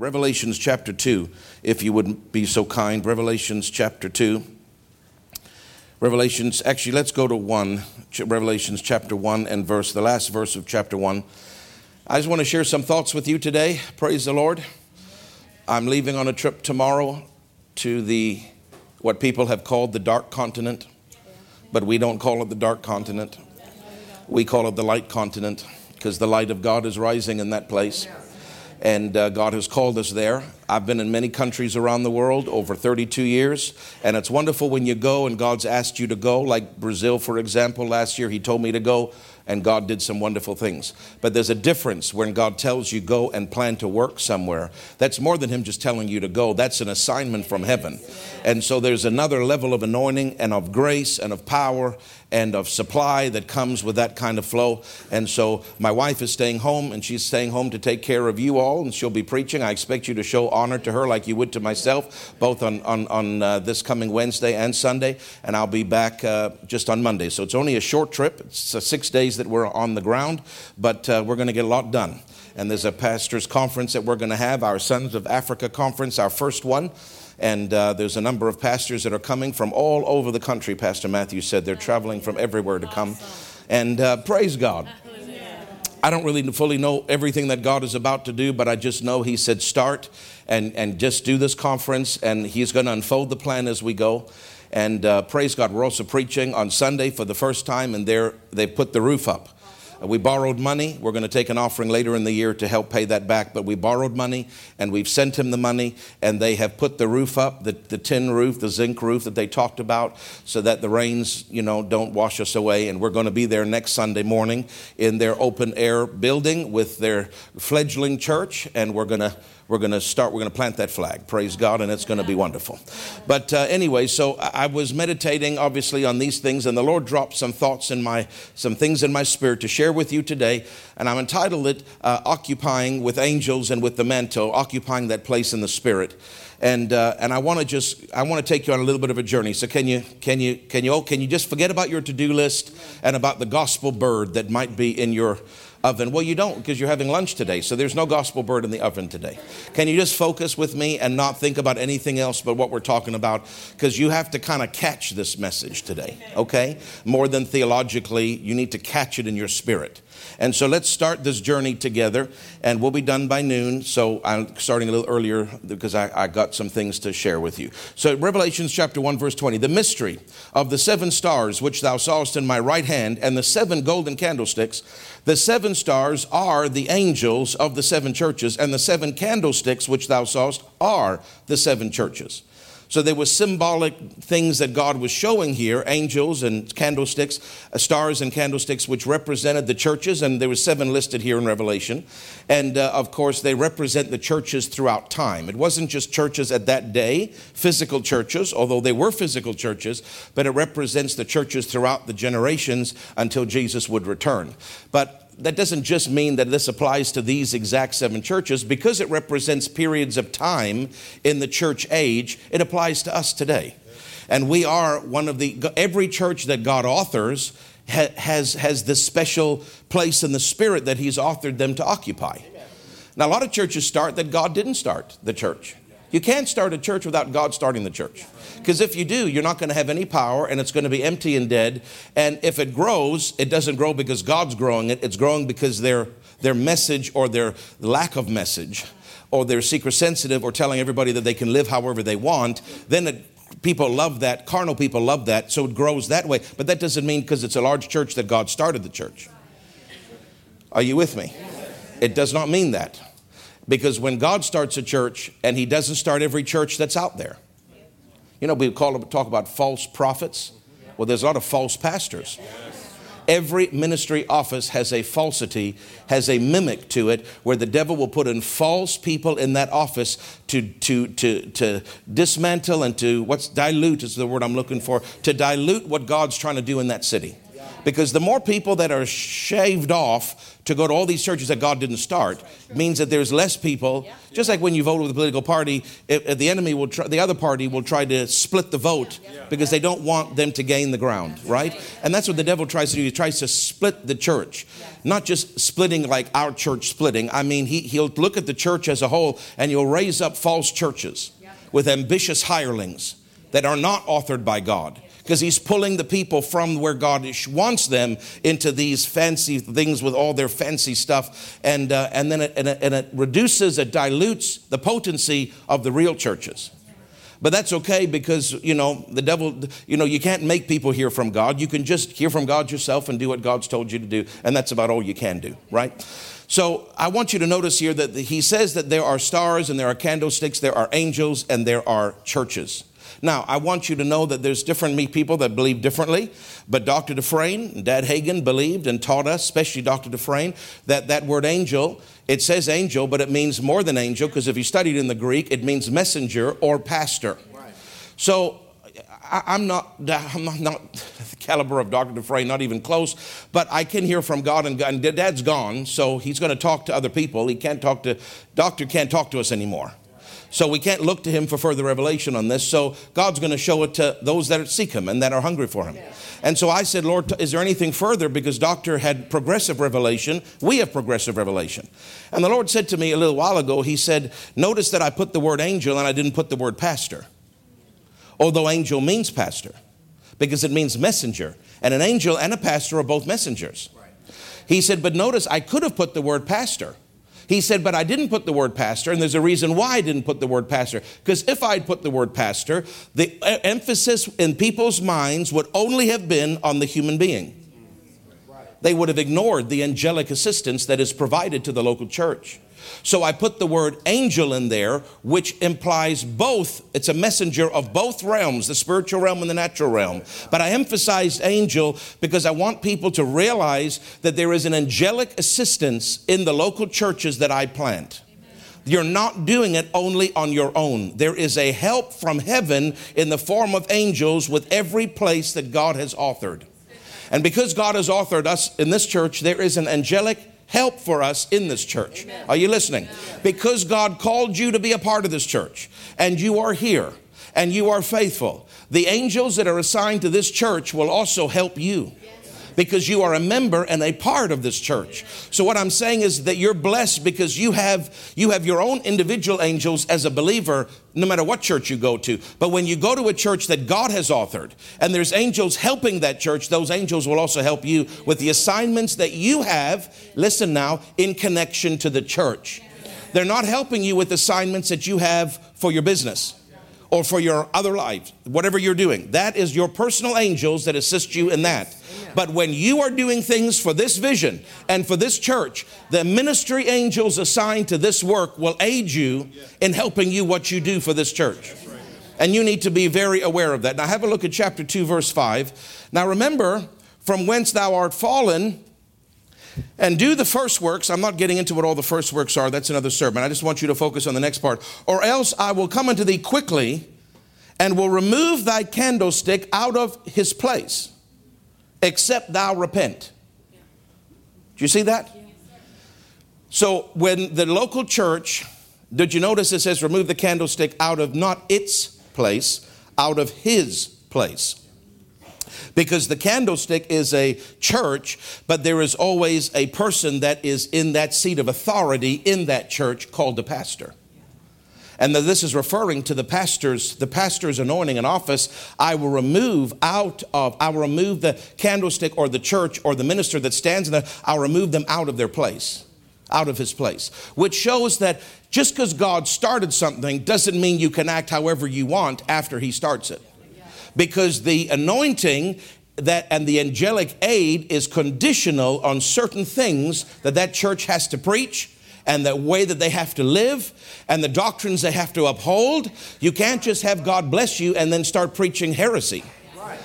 Revelations chapter 2, if you would be so kind. Revelations chapter 2. Revelations, actually, let's go to 1. Revelations chapter 1 and verse, the last verse of chapter 1. I just want to share some thoughts with you today. Praise the Lord. I'm leaving on a trip tomorrow to the, what people have called the dark continent, but we don't call it the dark continent. We call it the light continent because the light of God is rising in that place and uh, God has called us there. I've been in many countries around the world over 32 years, and it's wonderful when you go and God's asked you to go, like Brazil, for example. Last year, He told me to go, and God did some wonderful things. But there's a difference when God tells you go and plan to work somewhere. That's more than Him just telling you to go, that's an assignment from heaven. And so there's another level of anointing and of grace and of power and of supply that comes with that kind of flow. And so my wife is staying home and she's staying home to take care of you all and she'll be preaching. I expect you to show honor to her like you would to myself, both on, on, on uh, this coming Wednesday and Sunday. And I'll be back uh, just on Monday. So it's only a short trip. It's uh, six days that we're on the ground, but uh, we're going to get a lot done. And there's a pastor's conference that we're going to have, our Sons of Africa conference, our first one. And uh, there's a number of pastors that are coming from all over the country, Pastor Matthew said. They're traveling from everywhere to come. And uh, praise God. I don't really fully know everything that God is about to do, but I just know He said start and, and just do this conference, and He's going to unfold the plan as we go. And uh, praise God, we're also preaching on Sunday for the first time, and there they put the roof up. We borrowed money. We're going to take an offering later in the year to help pay that back, but we borrowed money and we've sent him the money, and they have put the roof up, the, the tin roof, the zinc roof that they talked about, so that the rains, you know, don't wash us away. And we're going to be there next Sunday morning in their open air building with their fledgling church, and we're going to we're going to start, we're going to plant that flag. Praise God, and it's going to be wonderful. But uh, anyway, so I was meditating obviously on these things, and the Lord dropped some thoughts in my, some things in my spirit to share with you today. And I'm entitled it uh, Occupying with Angels and with the Mantle, occupying that place in the Spirit and uh, and I want to just I want to take you on a little bit of a journey. So can you can you can you oh, can you just forget about your to do list and about the gospel bird that might be in your oven? Well, you don't because you're having lunch today, so there's no gospel bird in the oven today. Can you just focus with me and not think about anything else but what we're talking about? Because you have to kind of catch this message today, okay? More than theologically, you need to catch it in your spirit. And so let's start this journey together, and we'll be done by noon. So I'm starting a little earlier because I, I got some things to share with you. So, Revelations chapter 1, verse 20 the mystery of the seven stars which thou sawest in my right hand, and the seven golden candlesticks. The seven stars are the angels of the seven churches, and the seven candlesticks which thou sawest are the seven churches. So there were symbolic things that God was showing here angels and candlesticks, uh, stars and candlesticks, which represented the churches, and there were seven listed here in Revelation. And uh, of course, they represent the churches throughout time. It wasn't just churches at that day, physical churches, although they were physical churches, but it represents the churches throughout the generations until Jesus would return. But that doesn't just mean that this applies to these exact seven churches. Because it represents periods of time in the church age, it applies to us today. And we are one of the, every church that God authors has, has this special place in the spirit that He's authored them to occupy. Now, a lot of churches start that God didn't start the church. You can't start a church without God starting the church. Because if you do, you're not going to have any power and it's going to be empty and dead. And if it grows, it doesn't grow because God's growing it, it's growing because their, their message or their lack of message or they're seeker sensitive or telling everybody that they can live however they want, then it, people love that. Carnal people love that. So it grows that way. But that doesn't mean because it's a large church that God started the church. Are you with me? It does not mean that. Because when God starts a church, and He doesn't start every church that's out there, you know, we call, talk about false prophets. Well, there's a lot of false pastors. Every ministry office has a falsity, has a mimic to it, where the devil will put in false people in that office to, to, to, to dismantle and to, what's dilute is the word I'm looking for, to dilute what God's trying to do in that city Because the more people that are shaved off to go to all these churches that God didn't start means that there's less people. Just like when you vote with a political party, if, if the enemy will try, the other party will try to split the vote because they don't want them to gain the ground, right? And that's what the devil tries to do. He tries to split the church, not just splitting like our church splitting. I mean, he, he'll look at the church as a whole and he'll raise up false churches with ambitious hirelings that are not authored by God because he's pulling the people from where God wants them into these fancy things with all their fancy stuff. And, uh, and then it, and it, and it reduces, it dilutes the potency of the real churches. But that's okay because, you know, the devil, you know, you can't make people hear from God. You can just hear from God yourself and do what God's told you to do. And that's about all you can do, right? So I want you to notice here that he says that there are stars and there are candlesticks, there are angels, and there are churches. Now, I want you to know that there's different people that believe differently, but Dr. Dufresne, Dad Hagin believed and taught us, especially Dr. Dufresne, that that word angel, it says angel, but it means more than angel, because if you studied in the Greek, it means messenger or pastor. Right. So I, am not, I'm not, not the caliber of Dr. Dufresne, not even close, but I can hear from God, and, and Dad's gone, so he's going to talk to other people. He can't talk to, Doctor can't talk to us anymore. So we can't look to him for further revelation on this. So God's going to show it to those that seek him and that are hungry for him. And so I said, Lord, is there anything further? Because Doctor had progressive revelation. We have progressive revelation. And the Lord said to me a little while ago, He said, Notice that I put the word angel and I didn't put the word pastor. Although angel means pastor, because it means messenger. And an angel and a pastor are both messengers. He said, But notice I could have put the word pastor he said, but I didn't put the word pastor, and there's a reason why I didn't put the word pastor. Because if I'd put the word pastor, the emphasis in people's minds would only have been on the human being. They would have ignored the angelic assistance that is provided to the local church. So I put the word angel in there, which implies both, it's a messenger of both realms, the spiritual realm and the natural realm. But I emphasized angel because I want people to realize that there is an angelic assistance in the local churches that I plant. You're not doing it only on your own. There is a help from heaven in the form of angels with every place that God has authored. And because God has authored us in this church, there is an angelic help for us in this church. Amen. Are you listening? Because God called you to be a part of this church and you are here and you are faithful, the angels that are assigned to this church will also help you because you are a member and a part of this church. So what I'm saying is that you're blessed because you have you have your own individual angels as a believer no matter what church you go to. But when you go to a church that God has authored and there's angels helping that church, those angels will also help you with the assignments that you have, listen now, in connection to the church. They're not helping you with assignments that you have for your business or for your other life, whatever you're doing. That is your personal angels that assist you in that. But when you are doing things for this vision and for this church, the ministry angels assigned to this work will aid you in helping you what you do for this church. And you need to be very aware of that. Now, have a look at chapter 2, verse 5. Now, remember, from whence thou art fallen, and do the first works. I'm not getting into what all the first works are, that's another sermon. I just want you to focus on the next part. Or else I will come unto thee quickly and will remove thy candlestick out of his place, except thou repent. Do you see that? So when the local church, did you notice it says remove the candlestick out of not its place, out of his place? Because the candlestick is a church, but there is always a person that is in that seat of authority in that church called the pastor. And that this is referring to the pastor's, the pastor's anointing and office. I will remove out of, I will remove the candlestick or the church or the minister that stands in there, I'll remove them out of their place, out of his place. Which shows that just because God started something doesn't mean you can act however you want after he starts it because the anointing that and the angelic aid is conditional on certain things that that church has to preach and the way that they have to live and the doctrines they have to uphold. You can't just have God bless you and then start preaching heresy.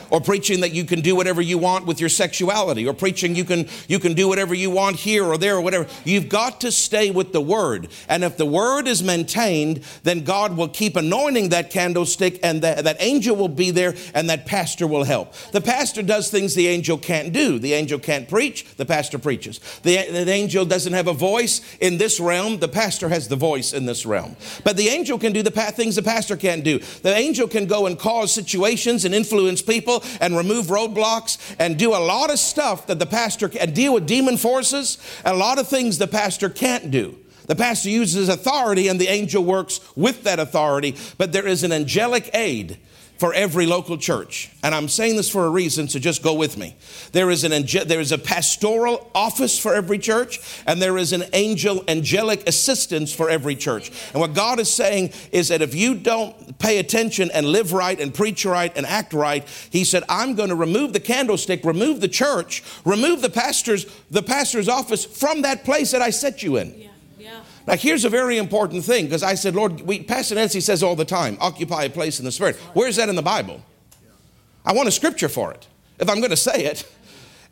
Or preaching that you can do whatever you want with your sexuality or preaching you can you can do whatever you want here or there or whatever. You've got to stay with the word. And if the word is maintained then god will keep anointing that candlestick and that, that angel will be there and that pastor will help. The pastor does things the angel can't do. The angel can't preach the pastor preaches. The, the angel doesn't have a voice in this realm the pastor has the voice in this realm. But the angel can do the things the pastor can't do. The angel can go and cause situations and influence people and remove roadblocks and do a lot of stuff that the pastor can deal with demon forces, a lot of things the pastor can't do. The pastor uses authority and the angel works with that authority, but there is an angelic aid for every local church. And I'm saying this for a reason, so just go with me. There is, an there is a pastoral office for every church, and there is an angel, angelic assistance for every church. And what God is saying is that if you don't pay attention and live right and preach right and act right, He said, I'm going to remove the candlestick, remove the church, remove the pastor's, the pastor's office from that place that I set you in. Now, here's a very important thing because I said, Lord, we, Pastor Nancy says all the time, occupy a place in the Spirit. Where's that in the Bible? I want a scripture for it if I'm going to say it.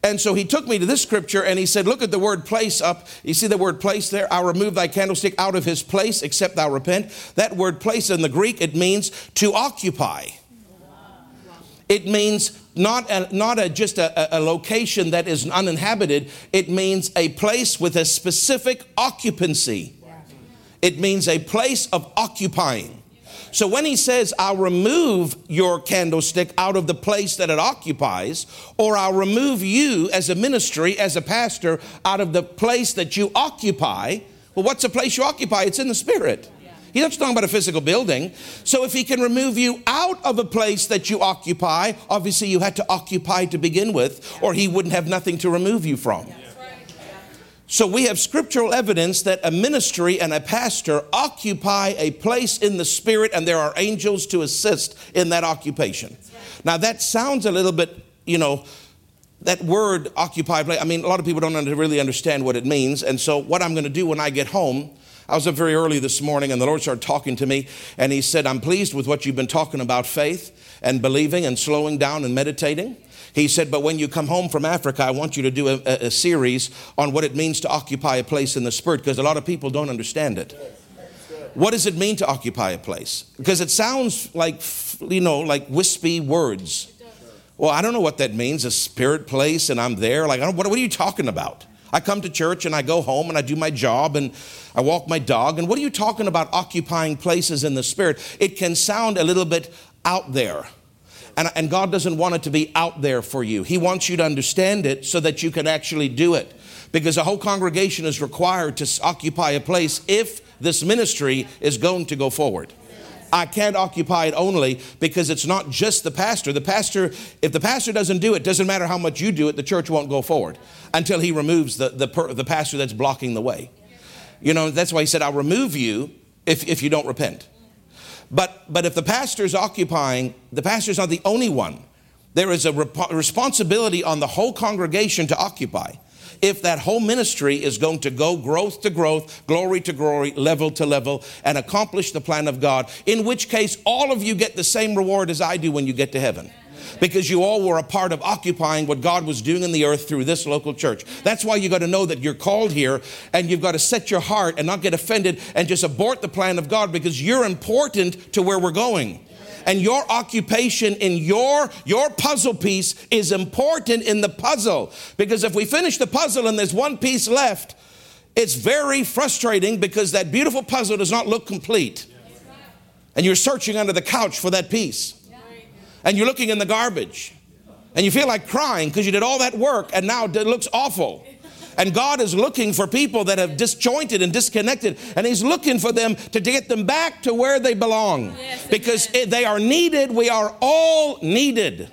And so he took me to this scripture and he said, Look at the word place up. You see the word place there? I'll remove thy candlestick out of his place, except thou repent. That word place in the Greek, it means to occupy. It means not, a, not a, just a, a location that is uninhabited, it means a place with a specific occupancy. It means a place of occupying. So when he says, I'll remove your candlestick out of the place that it occupies, or I'll remove you as a ministry, as a pastor, out of the place that you occupy, well, what's the place you occupy? It's in the spirit. He's not talking about a physical building. So if he can remove you out of a place that you occupy, obviously you had to occupy to begin with, or he wouldn't have nothing to remove you from. So we have scriptural evidence that a ministry and a pastor occupy a place in the spirit, and there are angels to assist in that occupation. Now, that sounds a little bit, you know, that word occupy place, I mean, a lot of people don't really understand what it means. And so, what I'm going to do when I get home, I was up very early this morning, and the Lord started talking to me, and He said, I'm pleased with what you've been talking about faith and believing and slowing down and meditating. He said, But when you come home from Africa, I want you to do a, a, series on what it means to occupy a place in the Spirit, because a lot of people don't understand it. What does it mean to occupy a place? Because it sounds like, you know, like wispy words. Well, I don't know what that means, a spirit place, and I'm there. Like, what, what are you talking about? I come to church and I go home and I do my job and I walk my dog. And what are you talking about occupying places in the spirit? It can sound a little bit out there. And, and God doesn't want it to be out there for you. He wants you to understand it so that you can actually do it. Because the whole congregation is required to occupy a place if this ministry is going to go forward. I can't occupy it only because it's not just the pastor. The pastor, if the pastor doesn't do it, doesn't matter how much you do it, the church won't go forward until he removes the, the, the pastor that's blocking the way. You know, that's why he said, I'll remove you if, if you don't repent. But, but if the pastor is occupying, the pastor is not the only one. There is a rep- responsibility on the whole congregation to occupy. If that whole ministry is going to go growth to growth, glory to glory, level to level, and accomplish the plan of God, in which case all of you get the same reward as I do when you get to heaven because you all were a part of occupying what God was doing in the earth through this local church. That's why you got to know that you're called here and you've got to set your heart and not get offended and just abort the plan of God because you're important to where we're going. And your occupation in your your puzzle piece is important in the puzzle because if we finish the puzzle and there's one piece left it's very frustrating because that beautiful puzzle does not look complete. And you're searching under the couch for that piece and you're looking in the garbage and you feel like crying because you did all that work and now it looks awful. And God is looking for people that have disjointed and disconnected, and He's looking for them to get them back to where they belong yes, because they are needed. We are all needed.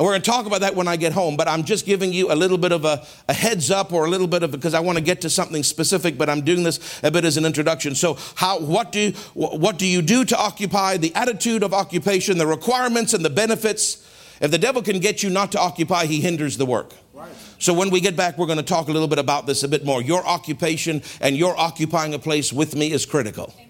And we're going to talk about that when I get home, but I'm just giving you a little bit of a, a heads up or a little bit of because I want to get to something specific, but I'm doing this a bit as an introduction. So, how, what, do, what do you do to occupy? The attitude of occupation, the requirements and the benefits. If the devil can get you not to occupy, he hinders the work. So when we get back, we're going to talk a little bit about this a bit more. Your occupation and your occupying a place with me is critical. Amen.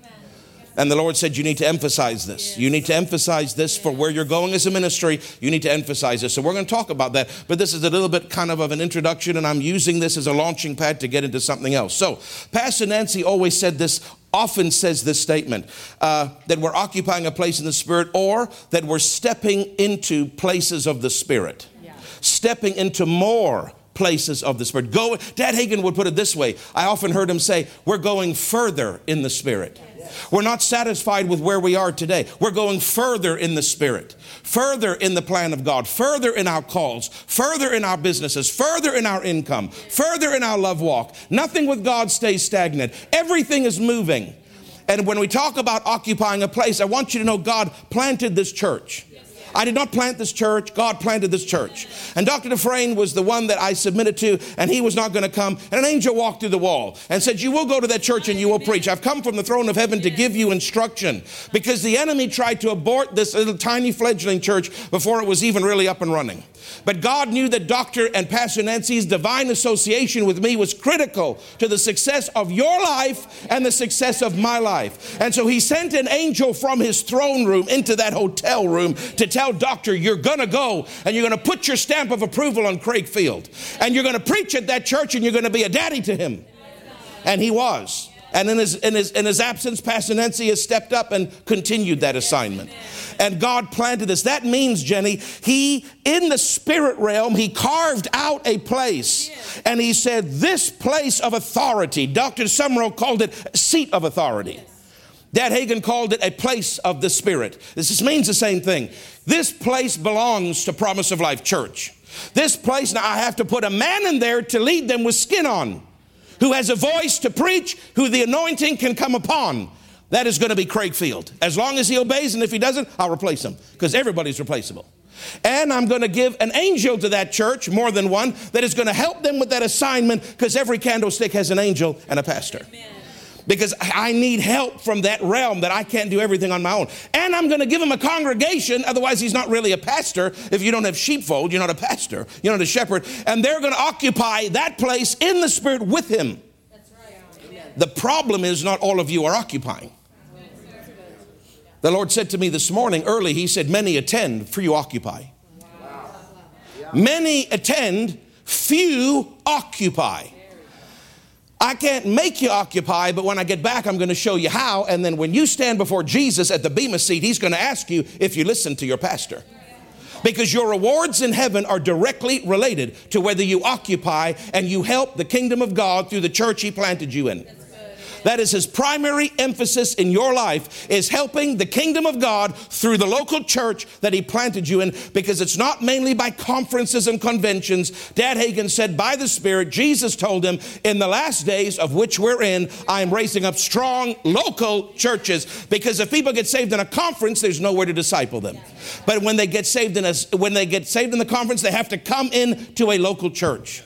And the Lord said, You need to emphasize this. You need to emphasize this for where you're going as a ministry. You need to emphasize this. So, we're going to talk about that. But this is a little bit kind of, of an introduction, and I'm using this as a launching pad to get into something else. So, Pastor Nancy always said this, often says this statement uh, that we're occupying a place in the Spirit or that we're stepping into places of the Spirit, yeah. stepping into more places of the Spirit. Go, Dad Hagin would put it this way. I often heard him say, We're going further in the Spirit. We're not satisfied with where we are today. We're going further in the Spirit, further in the plan of God, further in our calls, further in our businesses, further in our income, further in our love walk. Nothing with God stays stagnant. Everything is moving. And when we talk about occupying a place, I want you to know God planted this church. I did not plant this church. God planted this church. And Dr. Dufresne was the one that I submitted to, and he was not going to come. And an angel walked through the wall and said, You will go to that church and you will preach. I've come from the throne of heaven to give you instruction because the enemy tried to abort this little tiny fledgling church before it was even really up and running. But God knew that Dr. and Pastor Nancy's divine association with me was critical to the success of your life and the success of my life. And so he sent an angel from his throne room into that hotel room to tell Doctor, you're going to go and you're going to put your stamp of approval on Craig Field. And you're going to preach at that church and you're going to be a daddy to him. And he was. And in his, in his, in his absence, Pastor Nancy has stepped up and continued that assignment and God planted this. That means, Jenny, He, in the spirit realm, He carved out a place and He said, This place of authority, Dr. Sumrall called it seat of authority. Dad Hagin called it a place of the Spirit. This means the same thing. This place belongs to Promise of Life Church. This place, now I have to put a man in there to lead them with skin on, who has a voice to preach, who the anointing can come upon. That is going to be Craig Field. As long as he obeys, and if he doesn't, I'll replace him because everybody's replaceable. And I'm going to give an angel to that church, more than one, that is going to help them with that assignment because every candlestick has an angel and a pastor. Amen. Because I need help from that realm that I can't do everything on my own. And I'm going to give him a congregation, otherwise, he's not really a pastor. If you don't have sheepfold, you're not a pastor, you're not a shepherd. And they're going to occupy that place in the Spirit with him. Right. The problem is, not all of you are occupying. The Lord said to me this morning early, He said, Many attend, few occupy. Wow. Many attend, few occupy. I can't make you occupy, but when I get back, I'm going to show you how. And then when you stand before Jesus at the Bema seat, He's going to ask you if you listen to your pastor. Because your rewards in heaven are directly related to whether you occupy and you help the kingdom of God through the church He planted you in. That is his primary emphasis in your life is helping the kingdom of God through the local church that he planted you in because it's not mainly by conferences and conventions. Dad Hagin said by the Spirit, Jesus told him, in the last days of which we're in, I am raising up strong local churches because if people get saved in a conference, there's nowhere to disciple them. But when they get saved in a, when they get saved in the conference, they have to come in to a local church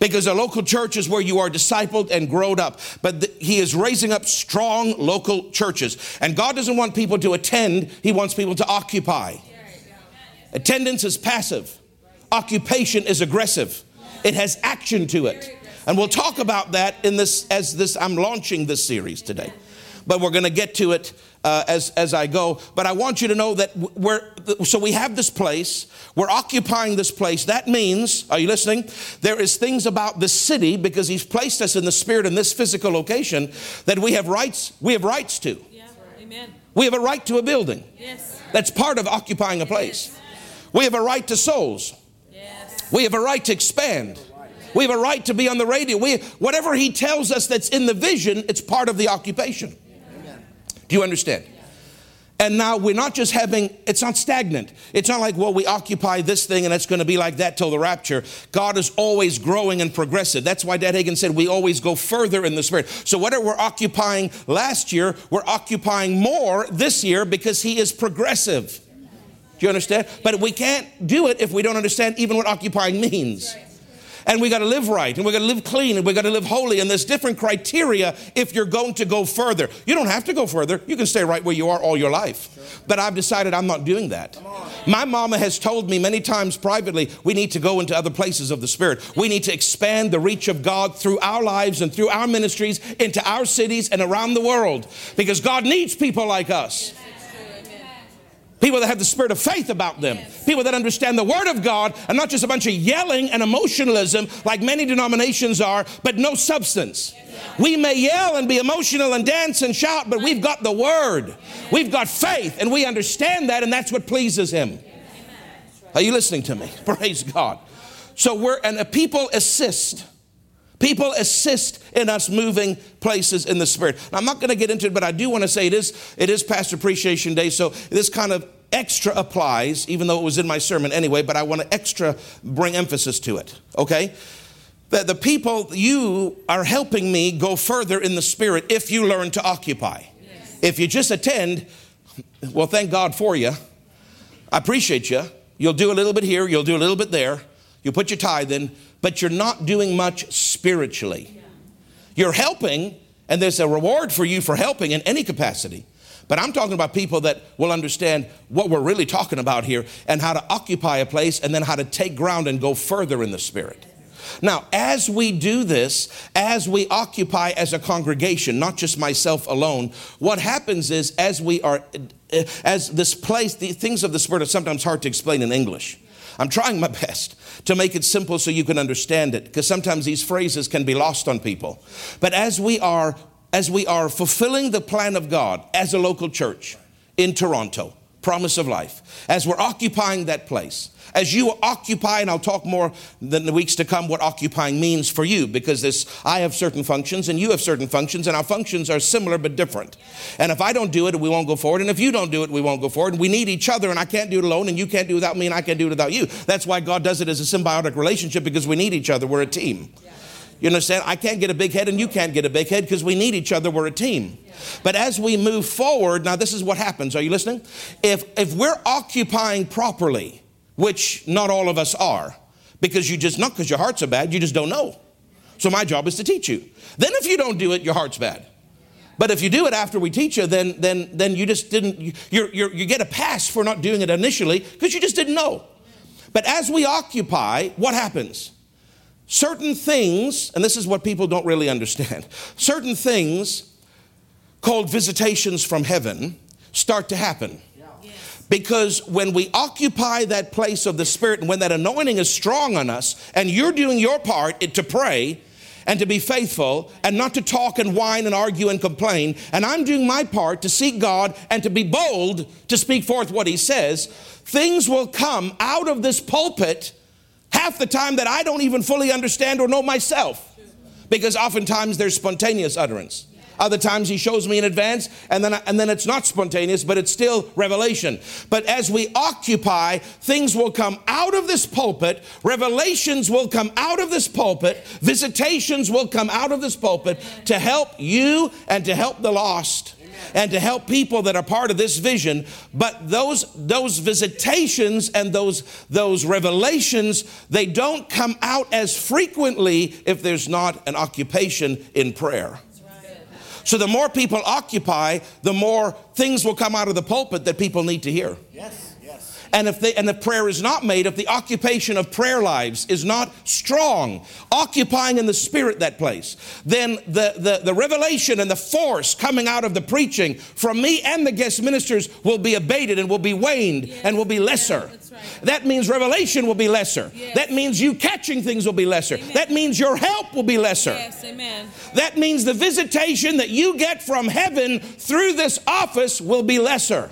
because a local church is where you are discipled and grown up. But the, He is raising up strong local churches. And God doesn't want people to attend, He wants people to occupy. Attendance is passive, occupation is aggressive, it has action to it. And we'll talk about that in this as this I'm launching this series today. But we're going to get to it uh, as, as I go. But I want you to know that we're, so we have this place, we're occupying this place. That means, are you listening? There is things about the city because he's placed us in the spirit in this physical location that we have rights, we have rights to. Yeah. Amen. We have a right to a building. Yes. That's part of occupying a place. We have a right to souls. Yes. We have a right to expand. We have a right to be on the radio. We, whatever he tells us that's in the vision, it's part of the occupation. Do you understand? And now we're not just having, it's not stagnant. It's not like, well, we occupy this thing and it's going to be like that till the rapture. God is always growing and progressive. That's why Dad Hagin said we always go further in the Spirit. So whatever we're occupying last year, we're occupying more this year because He is progressive. Do you understand? But we can't do it if we don't understand even what occupying means. And we got to live right and we got to live clean and we got to live holy and there's different criteria if you're going to go further. You don't have to go further. You can stay right where you are all your life. Sure. but i've decided i'm not doing that. My mama has told me many times privately we need to go into other places of the spirit. We need to expand the reach of god through our lives and through our ministries into our cities and around the world. Because god needs people like us People that have the spirit of faith about them. Yes. People that understand the word of God and not just a bunch of yelling and emotionalism like many denominations are, but no substance. Yes. We may yell and be emotional and dance and shout, but we've got the word. We've got faith and we understand that and that's what pleases him. Are you listening to me? Praise God. So we're, and a people assist. People assist in us moving places in the Spirit. Now, I'm not going to get into it, but I do want to say it is, it is Pastor Appreciation Day, so this kind of extra applies, even though it was in my sermon anyway, but I want to extra bring emphasis to it, okay? That the people, you are helping me go further in the Spirit if you learn to occupy. Yes. If you just attend, well, thank God for you. I appreciate you. You'll do a little bit here, you'll do a little bit there. You put your tithe in, but you're not doing much spiritually. You're helping, and there's a reward for you for helping in any capacity. But I'm talking about people that will understand what we're really talking about here and how to occupy a place and then how to take ground and go further in the spirit. Now, as we do this, as we occupy as a congregation, not just myself alone, what happens is as we are, eh, as this place, the things of the Spirit are sometimes hard to explain in English. I'm trying my best to make it simple so you can understand it because sometimes these phrases can be lost on people. But as we are as we are fulfilling the plan of God as a local church in Toronto, promise of life, as we're occupying that place, as you occupy, and I'll talk more than the weeks to come what occupying means for you, because this I have certain functions and you have certain functions, and our functions are similar but different. And if I don't do it, we won't go forward. And if you don't do it, we won't go forward. And we need each other, and I can't do it alone, and you can't do it without me, and I can't do it without you. That's why God does it as a symbiotic relationship because we need each other. We're a team. You understand? I can't get a big head and you can't get a big head because we need each other. We're a team. But as we move forward, now this is what happens. Are you listening? If, if we're occupying properly, which not all of us are, because you just, not because your hearts are bad, you just don't know. So my job is to teach you. Then if you don't do it, your heart's bad. But if you do it after we teach you, then, then, then you just didn't, you you you get a pass for not doing it initially because you just didn't know. But as we occupy, what happens? Certain things, and this is what people don't really understand, certain things called visitations from heaven start to happen. Because when we occupy that place of the Spirit and when that anointing is strong on us, and you're doing your part to pray and to be faithful and not to talk and whine and argue and complain, and I'm doing my part to seek God and to be bold to speak forth what He says, things will come out of this pulpit half the time that I don't even fully understand or know myself. Because oftentimes there's spontaneous utterance. Other times he shows me in advance, and then, and then it's not spontaneous, but it's still revelation. But as we occupy, things will come out of this pulpit, revelations will come out of this pulpit, visitations will come out of this pulpit to help you and to help the lost and to help people that are part of this vision. But those, those visitations and those, those revelations, they don't come out as frequently if there's not an occupation in prayer. So the more people occupy, the more things will come out of the pulpit that people need to hear. Yes. And if, they, and if prayer is not made, if the occupation of prayer lives is not strong, occupying in the spirit that place, then the, the, the revelation and the force coming out of the preaching from me and the guest ministers will be abated and will be waned yes. and will be lesser. Right. That means revelation will be lesser. Yes. That means you catching things will be lesser. Amen. That means your help will be lesser. Yes, amen. That means the visitation that you get from heaven through this office will be lesser.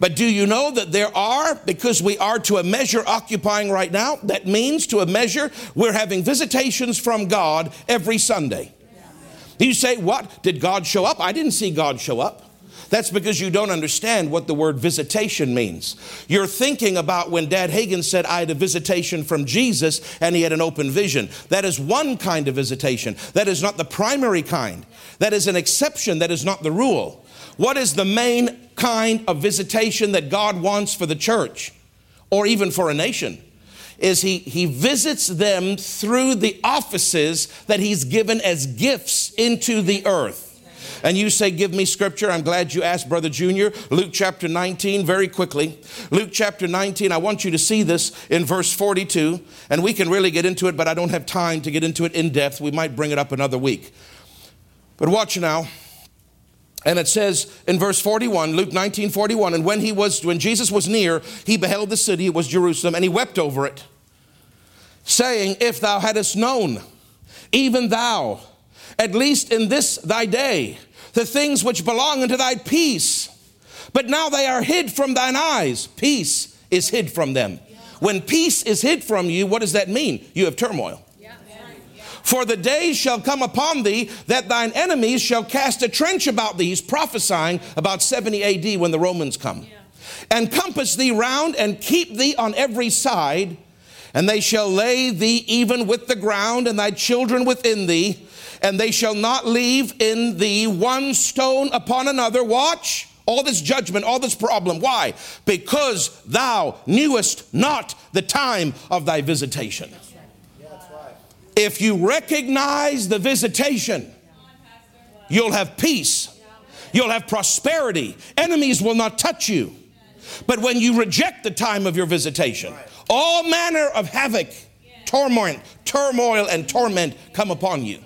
But do you know that there are, because we are to a measure occupying right now, that means to a measure we're having visitations from God every Sunday. You say, What? Did God show up? I didn't see God show up. That's because you don't understand what the word visitation means. You're thinking about when Dad Hagin said, I had a visitation from Jesus and he had an open vision. That is one kind of visitation. That is not the primary kind. That is an exception. That is not the rule. What is the main kind of visitation that God wants for the church or even for a nation? is he, he visits them through the offices that he's given as gifts into the earth. And you say, Give me scripture. I'm glad you asked, Brother Junior. Luke chapter 19, very quickly. Luke chapter 19, I want you to see this in verse 42. And we can really get into it, but I don't have time to get into it in depth. We might bring it up another week. But watch now. And it says in verse 41, Luke 19, 41, and when he was, when Jesus was near, he beheld the city, it was Jerusalem, and he wept over it, saying, If thou hadst known, even thou, at least in this thy day, the things which belong unto thy peace, but now they are hid from thine eyes. Peace is hid from them. When peace is hid from you, what does that mean? You have turmoil. For the days shall come upon thee that thine enemies shall cast a trench about thee. He's prophesying about 70 AD when the Romans come. Yeah. And compass thee round and keep thee on every side. And they shall lay thee even with the ground and thy children within thee. And they shall not leave in thee one stone upon another. Watch all this judgment, all this problem. Why? Because thou knewest not the time of thy visitation. If you recognize the visitation, you'll have peace, you'll have prosperity. Enemies will not touch you. But when you reject the time of your visitation, all manner of havoc, torment, turmoil, and torment come upon you.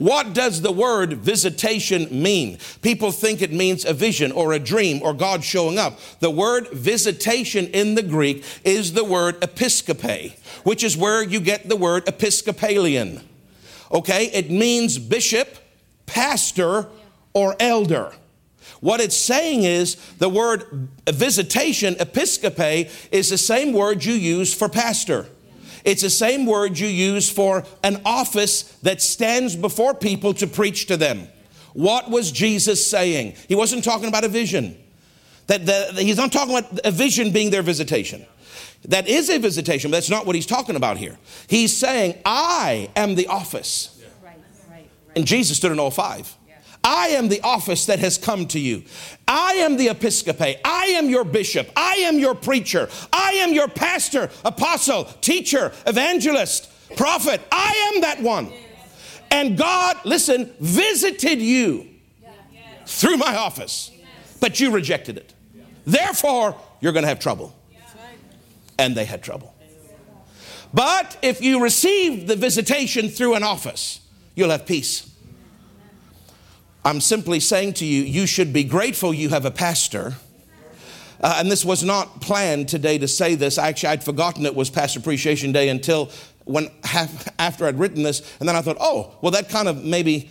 What does the word visitation mean? People think it means a vision or a dream or God showing up. The word visitation in the Greek is the word episcope, which is where you get the word Episcopalian. Okay, it means bishop, pastor, or elder. What it's saying is the word visitation, episcope, is the same word you use for pastor. It's the same word you use for an office that stands before people to preach to them. What was Jesus saying? He wasn't talking about a vision. That the, he's not talking about a vision being their visitation. That is a visitation, but that's not what he's talking about here. He's saying, I am the office. Right, right, right. And Jesus stood in all five. I am the office that has come to you. I am the episcope. I am your bishop. I am your preacher. I am your pastor, apostle, teacher, evangelist, prophet. I am that one. And God, listen, visited you through my office, but you rejected it. Therefore, you're going to have trouble. And they had trouble. But if you receive the visitation through an office, you'll have peace. I'm simply saying to you, you should be grateful you have a pastor. Uh, and this was not planned today to say this. Actually, I'd forgotten it was Pastor Appreciation Day until when half, after I'd written this, and then I thought, oh, well, that kind of maybe,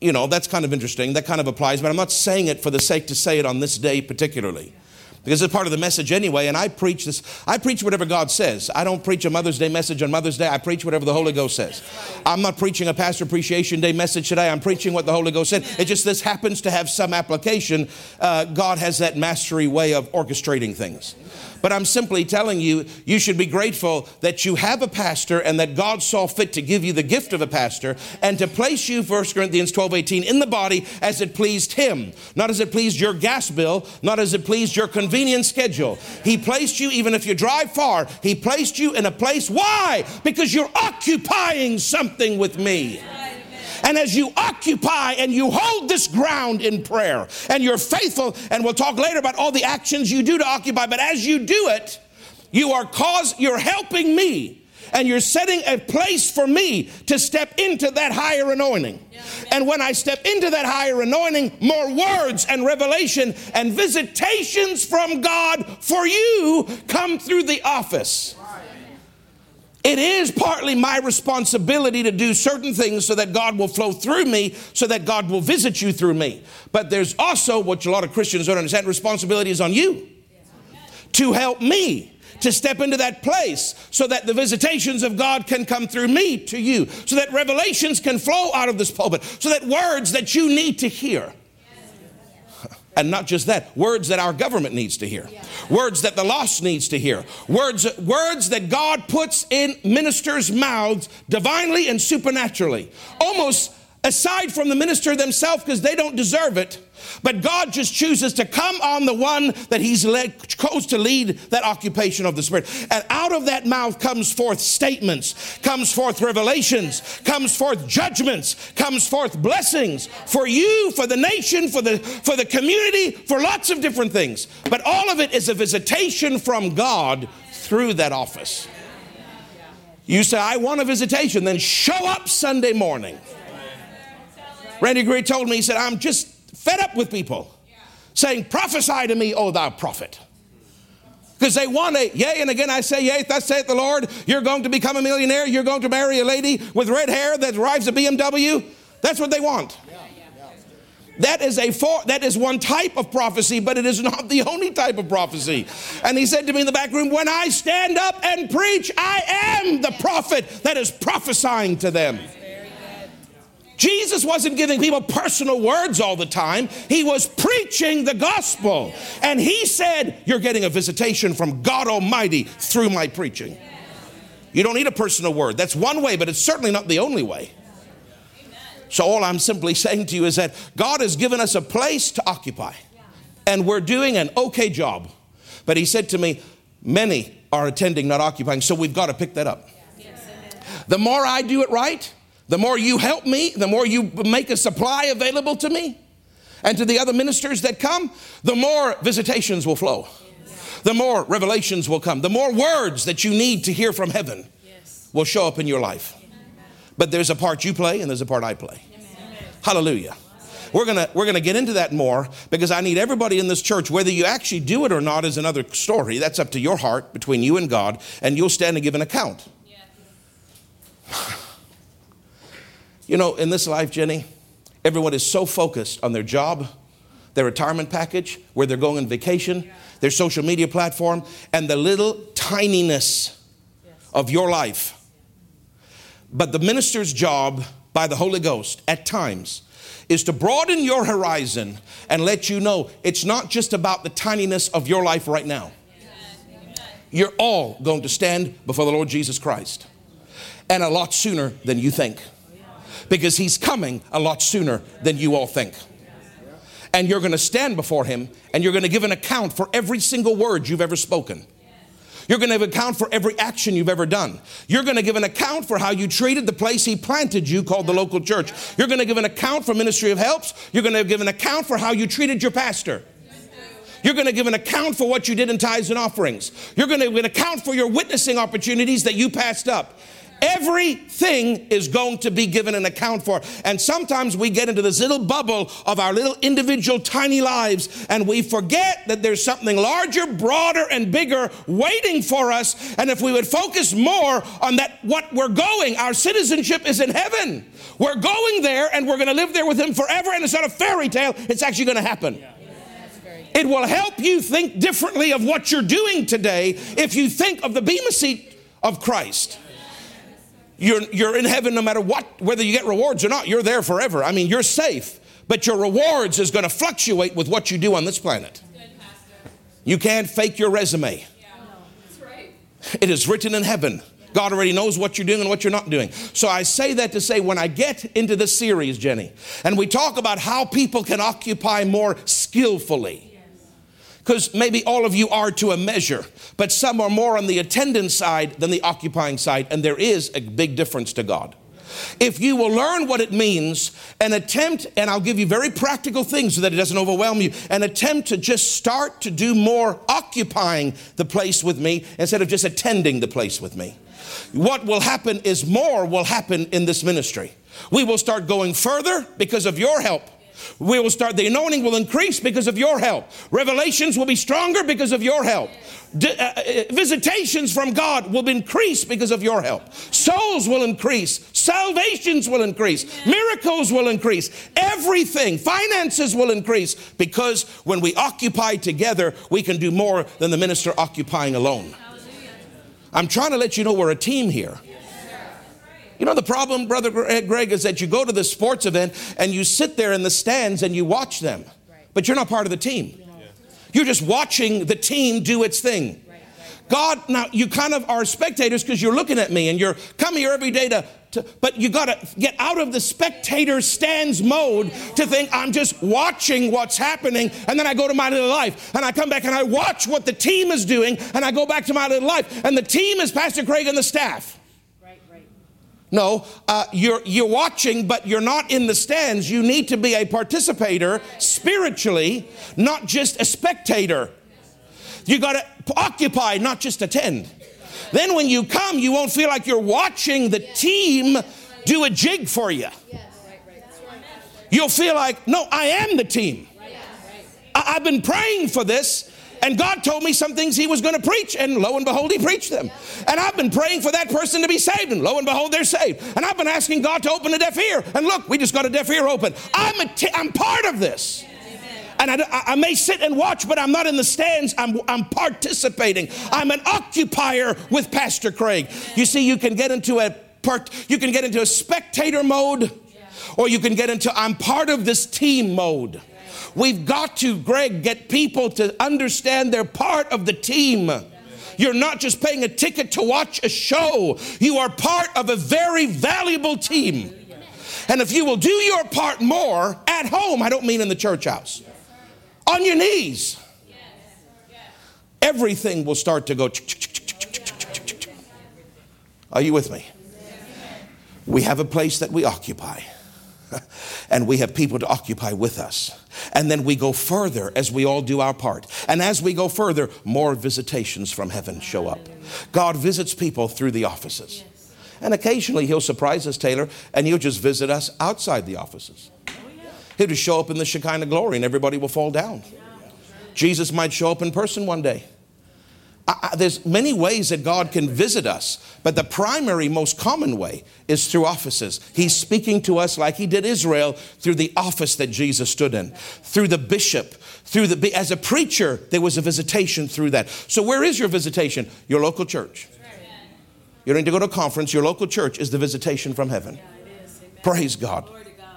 you know, that's kind of interesting. That kind of applies, but I'm not saying it for the sake to say it on this day particularly because it's part of the message anyway. And I preach this, I preach whatever God says. I don't preach a Mother's Day message on Mother's Day. I preach whatever the Holy Ghost says. I'm not preaching a Pastor Appreciation Day message today. I'm preaching what the Holy Ghost said. It just this happens to have some application. Uh, God has that mastery way of orchestrating things. But I'm simply telling you, you should be grateful that you have a pastor and that God saw fit to give you the gift of a pastor and to place you, 1 Corinthians 12 18, in the body as it pleased him. Not as it pleased your gas bill, not as it pleased your convenient schedule. He placed you, even if you drive far, He placed you in a place. Why? Because you're occupying something with me. And as you occupy and you hold this ground in prayer and you're faithful, and we'll talk later about all the actions you do to occupy, but as you do it, you are cause you're helping me and you're setting a place for me to step into that higher anointing. Yeah, and when I step into that higher anointing, more words and revelation and visitations from God for you come through the office. It is partly my responsibility to do certain things so that God will flow through me, so that God will visit you through me. But there's also what a lot of Christians don't understand responsibility is on you to help me to step into that place so that the visitations of God can come through me to you, so that revelations can flow out of this pulpit, so that words that you need to hear and not just that, words that our government needs to hear, yeah. words that the lost needs to hear, words, words that God puts in ministers' mouths divinely and supernaturally. Almost aside from the minister themselves because they don't deserve it. But God just chooses to come on the one that He's led, chose to lead that occupation of the Spirit. And out of that mouth comes forth statements, comes forth revelations, comes forth judgments, comes forth blessings for you, for the nation, for the for the community, for lots of different things. But all of it is a visitation from God through that office. You say, I want a visitation, then show up Sunday morning. Randy Gray told me, he said, I'm just fed up with people saying, Prophesy to me, O thou prophet. Because they want a yea, and again I say, Yea, thus saith the Lord, you're going to become a millionaire, you're going to marry a lady with red hair that drives a BMW. That's what they want. That is a for, that is one type of prophecy, but it is not the only type of prophecy. And he said to me in the back room, When I stand up and preach, I am the prophet that is prophesying to them. Jesus wasn't giving people personal words all the time. He was preaching the gospel. And he said, You're getting a visitation from God Almighty through my preaching. You don't need a personal word. That's one way, but it's certainly not the only way. So, all I'm simply saying to you is that God has given us a place to occupy, and we're doing an okay job. But He said to me, Many are attending, not occupying, so we've got to pick that up. The more I do it right, the more you help me, the more you make a supply available to me and to the other ministers that come, the more visitations will flow. The more revelations will come. The more words that you need to hear from heaven will show up in your life. But there's a part you play and there's a part I play. Hallelujah. We're gonna, we're gonna get into that more because I need everybody in this church, whether you actually do it or not, is another story. That's up to your heart between you and God, and you'll stand and give an account. You know, in this life, Jenny, everyone is so focused on their job, their retirement package, where they're going on vacation, their social media platform, and the little tininess of your life. But the minister's job by the Holy Ghost at times is to broaden your horizon and let you know it's not just about the tininess of your life right now. You're all going to stand before the Lord Jesus Christ, and a lot sooner than you think because he's coming a lot sooner than you all think. And you're going to stand before him and you're going to give an account for every single word you've ever spoken. You're going to give account for every action you've ever done. You're going to give an account for how you treated the place He planted you, called the local church. You're going to give an account for Ministry of Helps. You're going to give an account for how you treated your pastor. You're going to give an account for what you did in tithes and offerings. You're going to give an account for your witnessing opportunities that you passed up. Everything is going to be given an account for. And sometimes we get into this little bubble of our little individual tiny lives and we forget that there's something larger, broader, and bigger waiting for us. And if we would focus more on that, what we're going, our citizenship is in heaven. We're going there and we're going to live there with Him forever. And it's not a fairy tale, it's actually going to happen. It will help you think differently of what you're doing today if you think of the Bema seat of Christ. You're, you're in heaven no matter what, whether you get rewards or not, you're there forever. I mean, you're safe, but your rewards is going to fluctuate with what you do on this planet. You can't fake your resume. It is written in heaven. God already knows what you're doing and what you're not doing. So I say that to say when I get into this series, Jenny, and we talk about how people can occupy more skillfully because maybe all of you are to a measure, but some are more on the attendance side than the occupying side, and there is a big difference to God. If you will learn what it means and attempt, and I'll give you very practical things so that it doesn't overwhelm you, and attempt to just start to do more occupying the place with me instead of just attending the place with me. What will happen is more will happen in this ministry. We will start going further because of your help. We will start, the anointing will increase because of your help. Revelations will be stronger because of your help. D- uh, uh, visitations from God will increase because of your help. Souls will increase. Salvations will increase. Miracles will increase. Everything, finances will increase because when we occupy together, we can do more than the minister occupying alone. I'm trying to let you know we're a team here. You know, the problem, Brother eh, Greg, is that you go to the sports event and you sit there in the stands and you watch them, but you're not part of the team. You're just watching the team do its thing. God, now you kind of are spectators because you're looking at me and you're coming here every day to, to, but you got to get out of the spectator stands mode to think I'm just watching what's happening and then I go to my little life and I come back and I watch what the team is doing and I go back to my little life and the team is Pastor Craig and the staff. No, uh, you're, you're watching, but you're not in the stands. You need to be a participator spiritually, not just a spectator. You got to occupy, not just attend. Then when you come, you won't feel like you're watching the team do a jig for you. You'll feel like, no, I am the team. I- have been praying for this. And God told me some things He was going to preach, and lo and behold, He preached them. And I've been praying for that person to be saved, and lo and behold, they're saved. And I've been asking God to open a deaf ear, and look, we just got a deaf ear open. I'm, t- I'm part of this. And I, I, may sit and watch, but I'm not in the stands. I'm, I'm participating. I'm an occupier with Pastor Craig. You see, you can get into a part, you can get into a spectator mode, or you can get into I'm part of this team mode. We've got to, Greg, get people to understand they're part of the team. You're not just paying a ticket to watch a show, you are part of a very valuable team. And if you will do your part more at home, I don't mean in the church house, on your knees, everything will start to go. Are you with me? We have a place that we occupy, and we have people to occupy with us. And then we go further as we all do our part. And as we go further, more visitations from heaven show up. God visits people through the offices. And occasionally he'll surprise us, Taylor, and he'll just visit us outside the offices. He'll just show up in the Shekinah glory and everybody will fall down. Jesus might show up in person one day. I, there's many ways that God can visit us, but the primary, most common way is through offices. He's speaking to us like he did Israel through the office that Jesus stood in, through the bishop, through the as a preacher, there was a visitation through that. So where is your visitation? Your local church. You don't need to go to a conference. Your local church is the visitation from heaven. Praise God.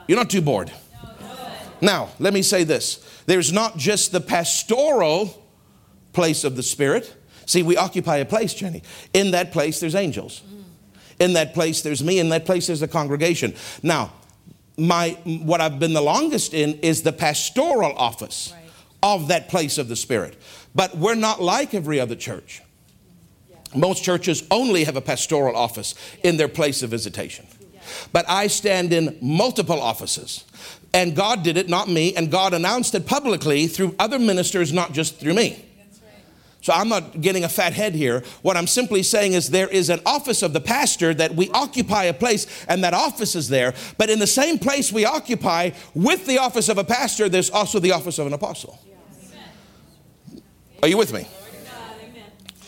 You're not too bored. Now, let me say this. There's not just the pastoral place of the Spirit See, we occupy a place, Jenny. In that place, there's angels. In that place, there's me. In that place, there's the congregation. Now, my what I've been the longest in is the pastoral office right. of that place of the Spirit. But we're not like every other church. Most churches only have a pastoral office in their place of visitation. But I stand in multiple offices. And God did it, not me, and God announced it publicly through other ministers, not just through me. So I'm not getting a fat head here. What I'm simply saying is there is an office of the pastor that we occupy a place, and that office is there. But in the same place we occupy with the office of a pastor, there's also the office of an apostle. Are you with me?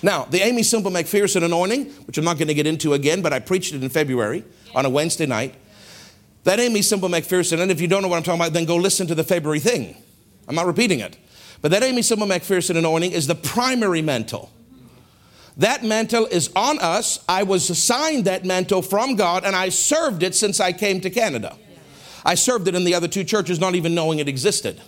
Now, the Aimee Semple McPherson anointing, which I'm not going to get into again, but I preached it in February on a Wednesday night. That Aimee Semple McPherson, and if you don't know what I'm talking about, then go listen to the February thing. I'm not repeating it. But that Aimee Semple McPherson anointing is the primary mantle. That mantle is on us. I was assigned that mantle from God and I served it since I came to Canada. I served it in the other two churches, not even knowing it existed.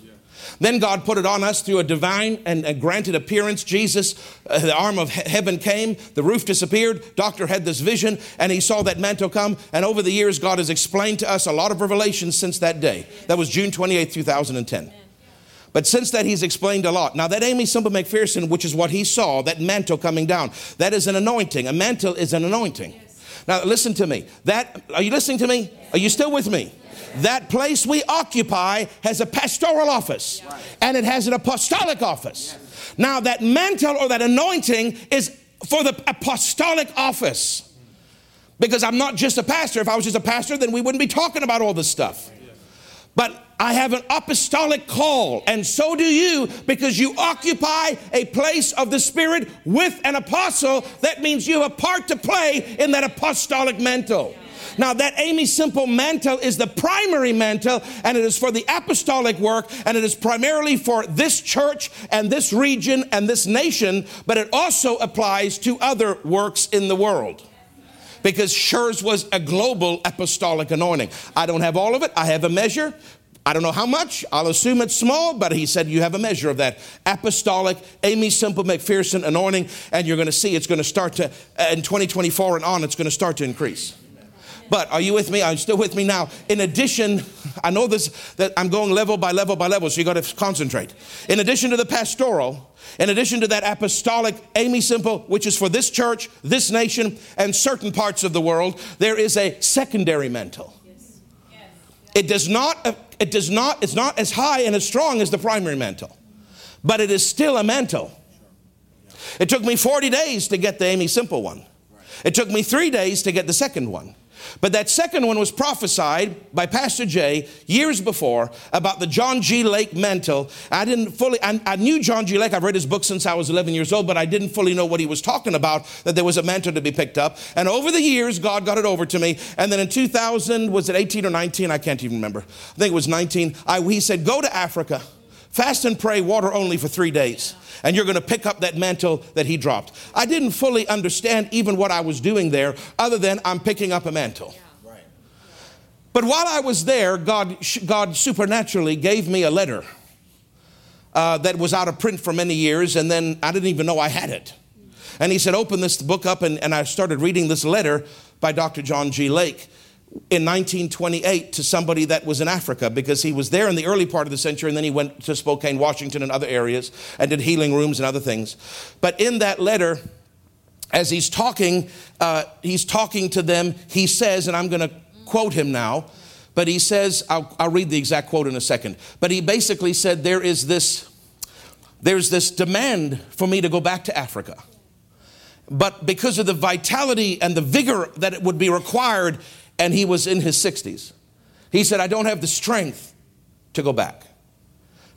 Then God put it on us through a divine and granted appearance. Jesus, uh, the arm of he- heaven came, the roof disappeared. Doctor had this vision, and he saw that mantle come. And over the years, God has explained to us a lot of revelations since that day. That was June 28, 2010. But since that, he's explained a lot. Now, that Aimee Semple McPherson, which is what he saw, that mantle coming down, that is an anointing. A mantle is an anointing. Yes. Now, listen to me. That, are you listening to me? Yes. Are you still with me? Yes. That place we occupy has a pastoral office and it has an apostolic office. Now, that mantle or that anointing is for the apostolic office. Because I'm not just a pastor. If I was just a pastor, then we wouldn't be talking about all this stuff. But I have an apostolic call, and so do you, because you occupy a place of the Spirit with an apostle. That means you have a part to play in that apostolic mantle. Now, that Aimee Semple mantle is the primary mantle, and it is for the apostolic work, and it is primarily for this church and this region and this nation, but it also applies to other works in the world because Schurz was a global apostolic anointing. I don't have all of it, I have a measure. I don't know how much. I'll assume it's small, but he said you have a measure of that apostolic Aimee Semple McPherson anointing, and you're going to see it's going to start to, uh, in 2024 and on, it's going to start to increase. But are you with me? Are you still with me now? In addition, I know this that I'm going level by level by level, so you got to concentrate. In addition to the pastoral, in addition to that apostolic Aimee Semple, which is for this church, this nation, and certain parts of the world, there is a secondary mantle. It does not, it does not, it's not as high and as strong as the primary mantle, but it is still a mantle. It took me 40 days to get the Aimee Semple one. It took me three days to get the second one. But that second one was prophesied by Pastor Jay years before about the John G. Lake mantle. I didn't fully, I, I, knew John G. Lake. I've read his book since I was 11 years old, but I didn't fully know what he was talking about, that there was a mantle to be picked up. And over the years, God got it over to me. And then in 2000, was it 18 or 19? I can't even remember. I think it was 19. I, he said, Go to Africa, fast and pray, water only for three days and you're going to pick up that mantle that he dropped. I didn't fully understand even what I was doing there, other than I'm picking up a mantle. But while I was there, God, God supernaturally gave me a letter uh, that was out of print for many years, and then I didn't even know I had it. And he said, Open this book up, and, and I started reading this letter by Dr. John G. Lake in 1928 to somebody that was in Africa because he was there in the early part of the century and then he went to Spokane, Washington, and other areas and did healing rooms and other things. But in that letter, as he's talking, uh, he's talking to them, he says, and I'm going to quote him now, but he says, I'll, I'll read the exact quote in a second, but he basically said, There is this, there's this demand for me to go back to Africa. But because of the vitality and the vigor that it would be required, and he was in his 60s, he said, I don't have the strength to go back.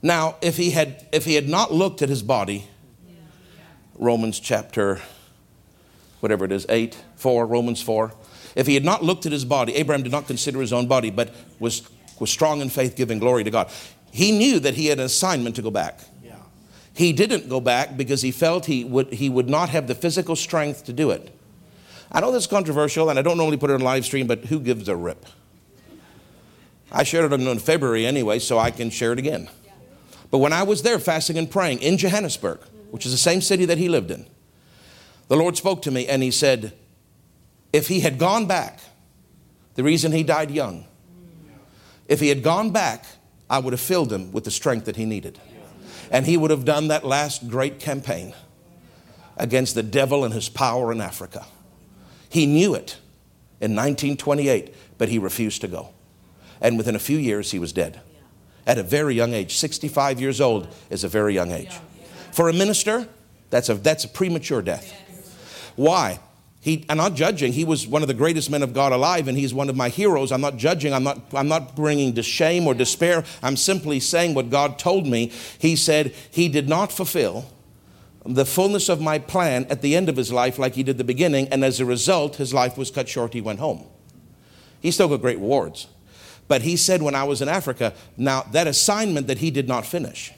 Now, if he had, if he had not looked at his body, Romans chapter, whatever it is, 8, 4, Romans 4, if he had not looked at his body, Abraham did not consider his own body, but was, was strong in faith, giving glory to God. He knew that he had an assignment to go back. Yeah. He didn't go back because he felt he would, he would not have the physical strength to do it. I know this is controversial, and I don't normally put it on live stream, but who gives a rip? I shared it in February anyway, so I can share it again. But when I was there fasting and praying in Johannesburg, which is the same city that he lived in, the Lord spoke to me and he said, if he had gone back, the reason he died young, if he had gone back, I would have filled him with the strength that he needed. And he would have done that last great campaign against the devil and his power in Africa. He knew it in 1928, but he refused to go. And within a few years, he was dead. At a very young age. 65 years old is a very young age. For a minister, that's a, that's a premature death. Why? He, I'm not judging. He was one of the greatest men of God alive, and he's one of my heroes. I'm not judging. I'm not, I'm not bringing to shame or despair. I'm simply saying what God told me. He said he did not fulfill the fullness of my plan at the end of his life like he did the beginning, and as a result, his life was cut short. He went home. He still got great rewards. But he said when I was in Africa, now that assignment that he did not finish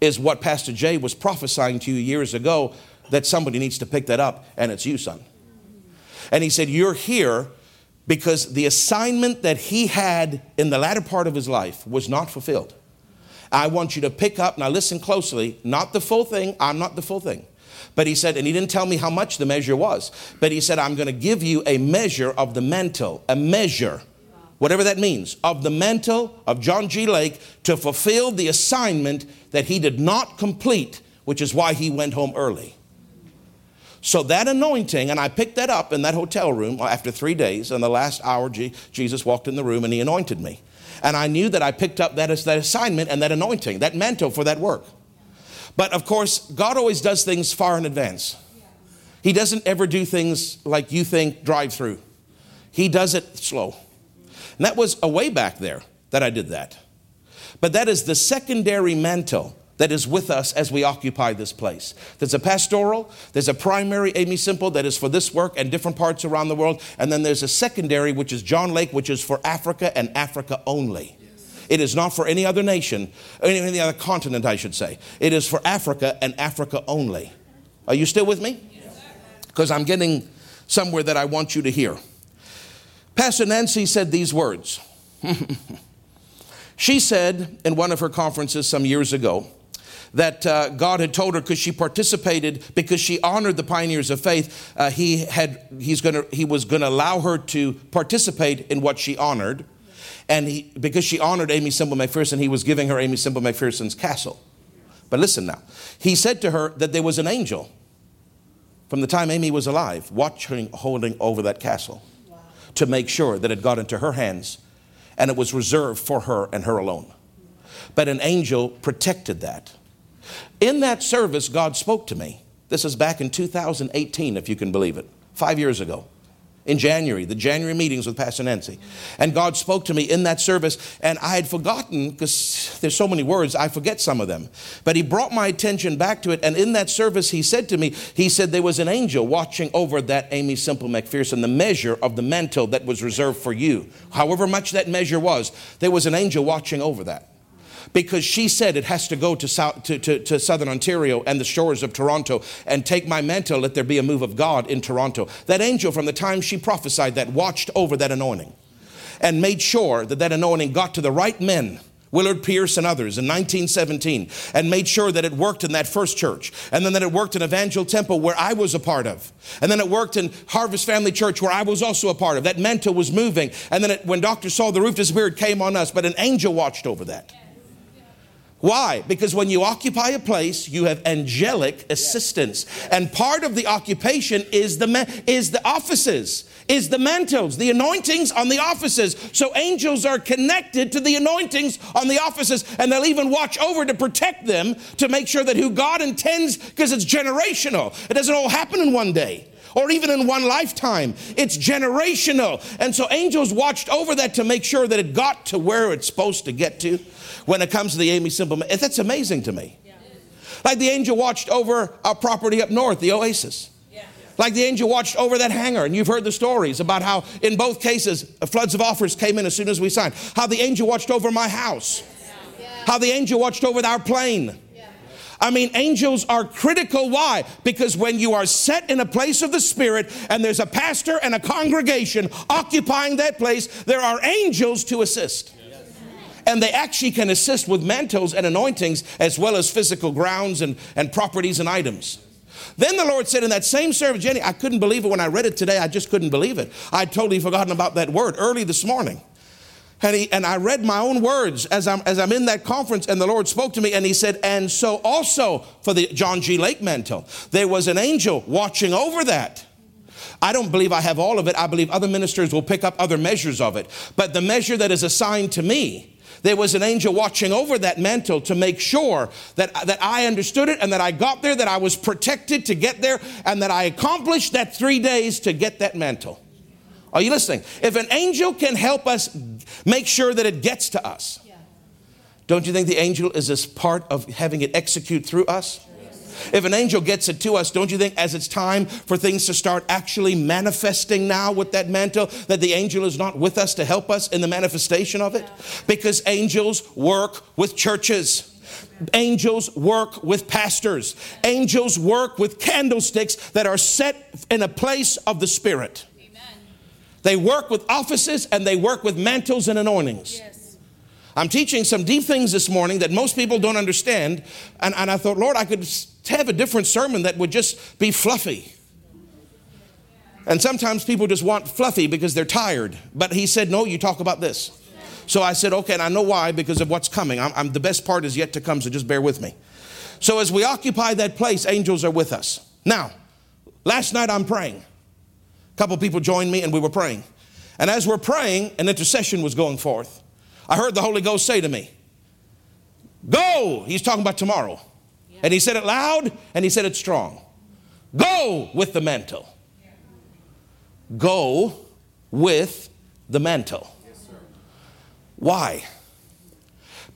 is what Pastor Jay was prophesying to you years ago that somebody needs to pick that up, and it's you, son. And he said, You're here because the assignment that he had in the latter part of his life was not fulfilled. I want you to pick up, now listen closely, not the full thing, I'm not the full thing. But he said, and he didn't tell me how much the measure was, but he said, I'm going to give you a measure of the mantle, a measure, whatever that means, of the mantle of John G. Lake to fulfill the assignment that he did not complete, which is why he went home early. So that anointing, and I picked that up in that hotel room after three days. And the last hour, Jesus walked in the room and he anointed me. And I knew that I picked up that, that assignment and that anointing, that mantle for that work. But of course, God always does things far in advance. He doesn't ever do things like you think drive through, He does it slow. And that was a way back there that I did that. But that is the secondary mantle that is with us as we occupy this place. There's a pastoral, there's a primary Aimee Semple that is for this work and different parts around the world, and then there's a secondary, which is John Lake, which is for Africa and Africa only. It is not for any other nation, any other continent, I should say. It is for Africa and Africa only. Are you still with me? Because I'm getting somewhere that I want you to hear. Pastor Nancy said these words. she said in one of her conferences some years ago, that uh, God had told her because she participated, because she honored the pioneers of faith, uh, he, had, he's gonna, he was going to allow her to participate in what she honored. And he, because she honored Aimee Semple McPherson, he was giving her Aimee Semple McPherson's castle. But listen now, he said to her that there was an angel from the time Aimee was alive watching, holding over that castle to make sure that it got into her hands and it was reserved for her and her alone. But an angel protected that. In that service, God spoke to me. This is back in 2018, if you can believe it, five years ago in January, the January meetings with Pastor Nancy. And God spoke to me in that service, and I had forgotten, because there's so many words, I forget some of them. But He brought my attention back to it, and in that service, He said to me, He said, There was an angel watching over that Aimee Semple McPherson, the measure of the mantle that was reserved for you. However much that measure was, there was an angel watching over that because she said it has to go to, South, to, to, to, southern Ontario and the shores of Toronto and take my mantle, let there be a move of God in Toronto. That angel, from the time she prophesied that, watched over that anointing and made sure that that anointing got to the right men. Willard Pierce and others in 1917 and made sure that it worked in that first church and then that it worked in Evangel Temple where I was a part of and then it worked in Harvest Family Church where I was also a part of. That mantle was moving and then it, when Doctor saw the roof disappeared, came on us but an angel watched over that. Why? Because when you occupy a place, you have angelic assistance. And part of the occupation is the, is the offices, is the mantles, the anointings on the offices. So angels are connected to the anointings on the offices, and they'll even watch over to protect them to make sure that who God intends, because it's generational. It doesn't all happen in one day or even in one lifetime. It's generational. And so angels watched over that to make sure that it got to where it's supposed to get to when it comes to the Aimee Semple. That's amazing to me. Like the angel watched over our property up north, the Oasis. Like the angel watched over that hangar, and you've heard the stories about how, in both cases, uh, floods of offers came in as soon as we signed. How the angel watched over my house. How the angel watched over our plane. I mean, angels are critical. Why? Because when you are set in a place of the Spirit and there's a pastor and a congregation occupying that place, there are angels to assist and they actually can assist with mantles and anointings as well as physical grounds and, and properties and items. Then the Lord said in that same service, Jenny, I couldn't believe it when I read it today. I just couldn't believe it. I'd totally forgotten about that word early this morning. And, he, and I read my own words as I'm, as I'm in that conference, and the Lord spoke to me, and He said, And so also for the John G. Lake mantle, there was an angel watching over that. I don't believe I have all of it. I believe other ministers will pick up other measures of it. But the measure that is assigned to me, there was an angel watching over that mantle to make sure that, that I understood it and that I got there, that I was protected to get there, and that I accomplished that three days to get that mantle. Are you listening? If an angel can help us make sure that it gets to us, don't you think the angel is as part of having it execute through us? If an angel gets it to us, don't you think as it's time for things to start actually manifesting now with that mantle, that the angel is not with us to help us in the manifestation of it? Because angels work with churches. Angels work with pastors. Angels work with candlesticks that are set in a place of the Spirit. They work with offices and they work with mantles and anointings. Yes. I'm teaching some deep things this morning that most people don't understand. And, and I thought, Lord, I could have a different sermon that would just be fluffy. And sometimes people just want fluffy because they're tired. But he said, No, you talk about this. So I said, Okay, and I know why because of what's coming. I'm, I'm, the best part is yet to come, so just bear with me. So as we occupy that place, angels are with us. Now, last night I'm praying. A couple people joined me and we were praying. And as we're praying, an intercession was going forth. I heard the Holy Ghost say to me, Go! He's talking about tomorrow. And he said it loud and he said it strong. Go with the mantle. Go with the mantle. Why?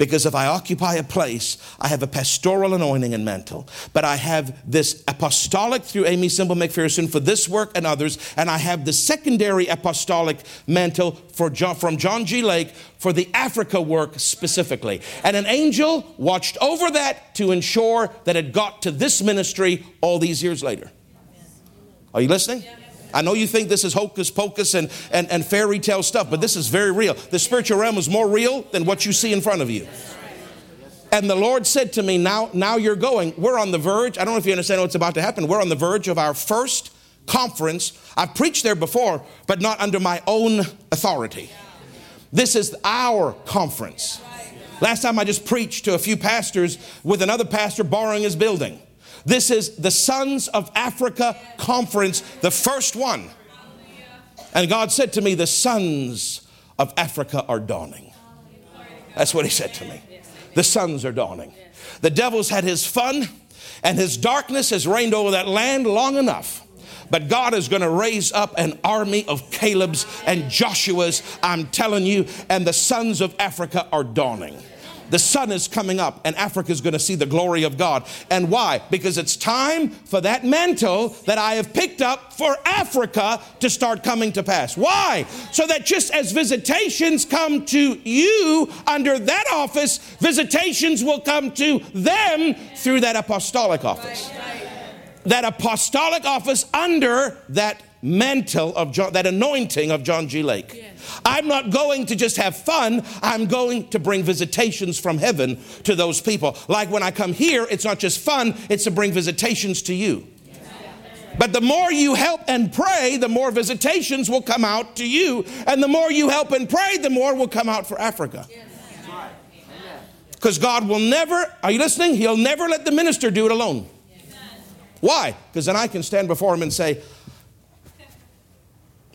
Because if I occupy a place, I have a pastoral anointing and mantle. But I have this apostolic through Aimee Semple McPherson for this work and others. And I have the secondary apostolic mantle for John, from John G. Lake for the Africa work specifically. And an angel watched over that to ensure that it got to this ministry all these years later. Are you listening? I know you think this is hocus pocus and, and, and fairy tale stuff, but this is very real. The spiritual realm is more real than what you see in front of you. And the Lord said to me, now, now you're going. We're on the verge. I don't know if you understand what's about to happen. We're on the verge of our first conference. I've preached there before, but not under my own authority. This is our conference. Last time I just preached to a few pastors with another pastor borrowing his building. This is the Sons of Africa Conference, the first one. And God said to me, The sons of Africa are dawning. That's what He said to me. The sons are dawning. The devil's had his fun, and his darkness has reigned over that land long enough. But God is going to raise up an army of Caleb's and Joshua's, I'm telling you, and the sons of Africa are dawning. The sun is coming up, and Africa is going to see the glory of God. And why? Because it's time for that mantle that I have picked up for Africa to start coming to pass. Why? So that just as visitations come to you under that office, visitations will come to them through that apostolic office. That apostolic office under that mantle of John, that anointing of John G. Lake. Yes. I'm not going to just have fun, I'm going to bring visitations from heaven to those people. Like when I come here, it's not just fun, it's to bring visitations to you. But the more you help and pray, the more visitations will come out to you. And the more you help and pray, the more will come out for Africa. Because God will never, are you listening? He'll never let the minister do it alone. Why? Because then I can stand before him and say,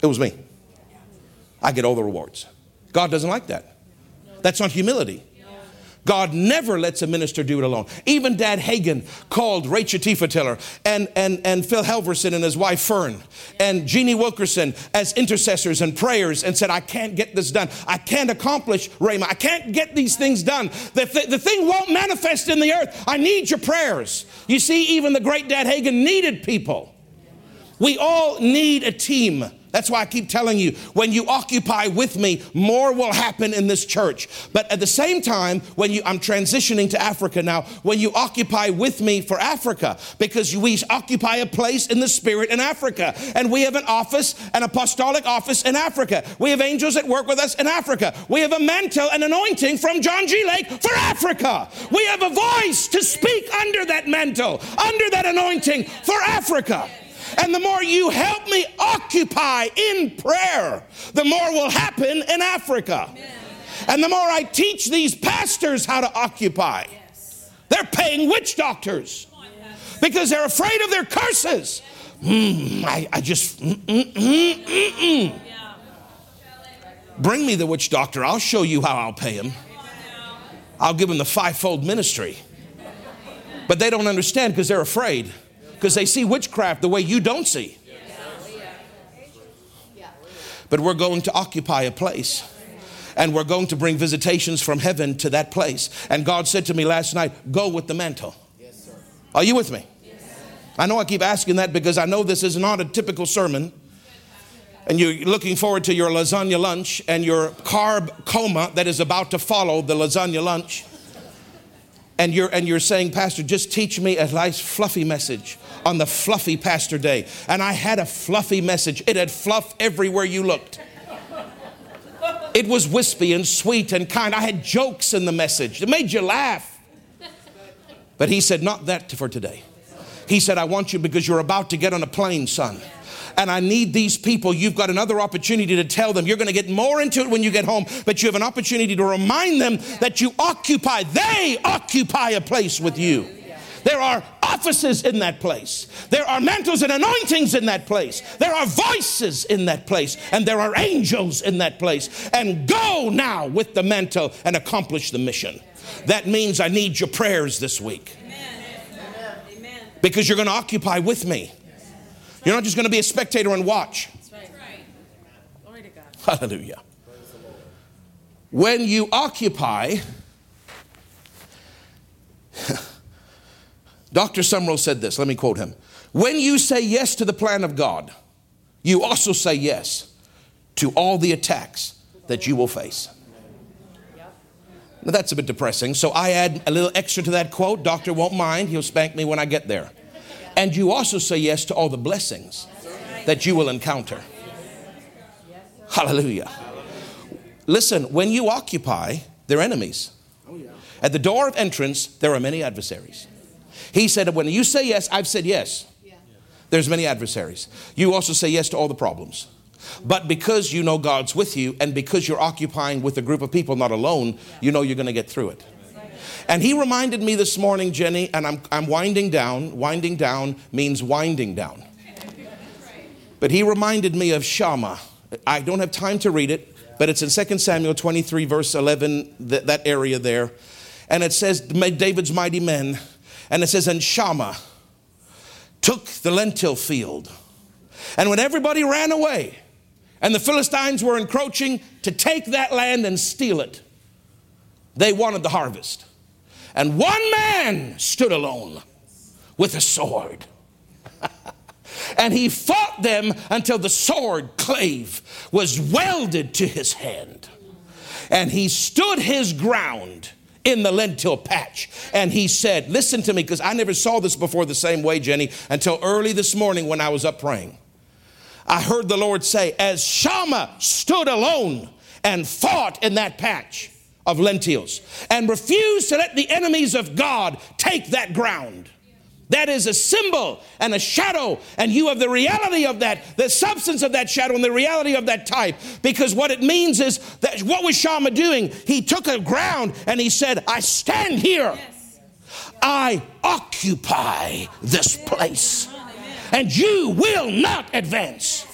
it was me. I get all the rewards. God doesn't like that. That's not humility. God never lets a minister do it alone. Even Dad Hagin called Rachel Tiefenthaler and, and, and Phil Helverson and his wife Fern and Jeannie Wilkerson as intercessors and prayers and said, I can't get this done. I can't accomplish Rhema. I can't get these things done. The, th- the thing won't manifest in the earth. I need your prayers. You see, even the great Dad Hagin needed people. We all need a team. That's why I keep telling you when you occupy with me, more will happen in this church. But at the same time, when you, I'm transitioning to Africa now, when you occupy with me for Africa, because we occupy a place in the spirit in Africa. And we have an office, an apostolic office in Africa. We have angels that work with us in Africa. We have a mantle and anointing from John G. Lake for Africa. We have a voice to speak under that mantle, under that anointing for Africa. And the more you help me occupy in prayer, the more will happen in Africa. Amen. And the more I teach these pastors how to occupy, yes. they're paying witch doctors because they're afraid of their curses. Mm, I, I, just, mm, mm, mm, mm, mm. bring me the witch doctor. I'll show you how I'll pay him. I'll give him the fivefold ministry. But they don't understand because they're afraid because they see witchcraft the way you don't see. But we're going to occupy a place and we're going to bring visitations from heaven to that place. And God said to me last night, Go with the mantle. Yes, Are you with me? I know I keep asking that because I know this is not a typical sermon. And you're looking forward to your lasagna lunch and your carb coma that is about to follow the lasagna lunch and you're and you're saying pastor just teach me a nice fluffy message on the fluffy pastor day. And i had a fluffy message. It had fluff everywhere you looked. It was wispy and sweet and kind. I had jokes in the message. It made you laugh. But he said not that for today. He said i want you because you're about to get on a plane son and I need these people. You've got another opportunity to tell them. You're going to get more into it when you get home, but you have an opportunity to remind them that you occupy, they occupy a place with you. There are offices in that place. There are mantles and anointings in that place. There are voices in that place. And there are angels in that place. And go now with the mantle and accomplish the mission. That means I need your prayers this week. Because you're going to occupy with me. You're not just going to be a spectator and watch. Glory to God. Hallelujah. When you occupy, Dr. Sumrall said this, let me quote him. When you say yes to the plan of God, you also say yes to all the attacks that you will face. Now that's a bit depressing, so I add a little extra to that quote. Doctor won't mind, he'll spank me when I get there. And you also say yes to all the blessings that you will encounter. Hallelujah. Listen, when you occupy, they're enemies. At the door of entrance, there are many adversaries. He said, when you say yes, I've said yes. There's many adversaries. You also say yes to all the problems. But because you know God's with you and because you're occupying with a group of people, not alone, you know you're going to get through it. And he reminded me this morning, Jenny, and I'm, I'm winding down. Winding down means winding down. But he reminded me of Shammah. I don't have time to read it, but it's in 2 Samuel 23, verse 11, that, that area there. And it says, David's mighty men. And it says, and Shammah took the lentil field. And when everybody ran away, and the Philistines were encroaching to take that land and steal it, they wanted the harvest. And one man stood alone with a sword. and he fought them until the sword clave was welded to his hand. And he stood his ground in the lentil patch. And he said, Listen to me, because I never saw this before the same way, Jenny, until early this morning when I was up praying. I heard the Lord say, As Shammah stood alone and fought in that patch of lentils and refuse to let the enemies of God take that ground. That is a symbol and a shadow, and you have the reality of that, the substance of that shadow, and the reality of that type. Because what it means is that what was Shammah doing? He took a ground and he said, I stand here. I occupy this place. And you will not advance.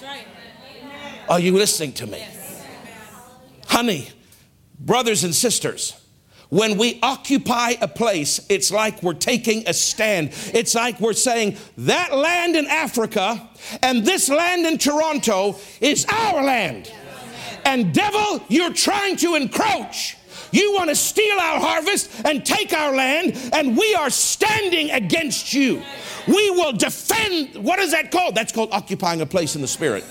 Are you listening to me? Honey, brothers and sisters, when we occupy a place, it's like we're taking a stand. It's like we're saying, that land in Africa and this land in Toronto is our land. And devil, you're trying to encroach. You want to steal our harvest and take our land, and we are standing against you. We will defend. What is that called? That's called occupying a place in the spirit.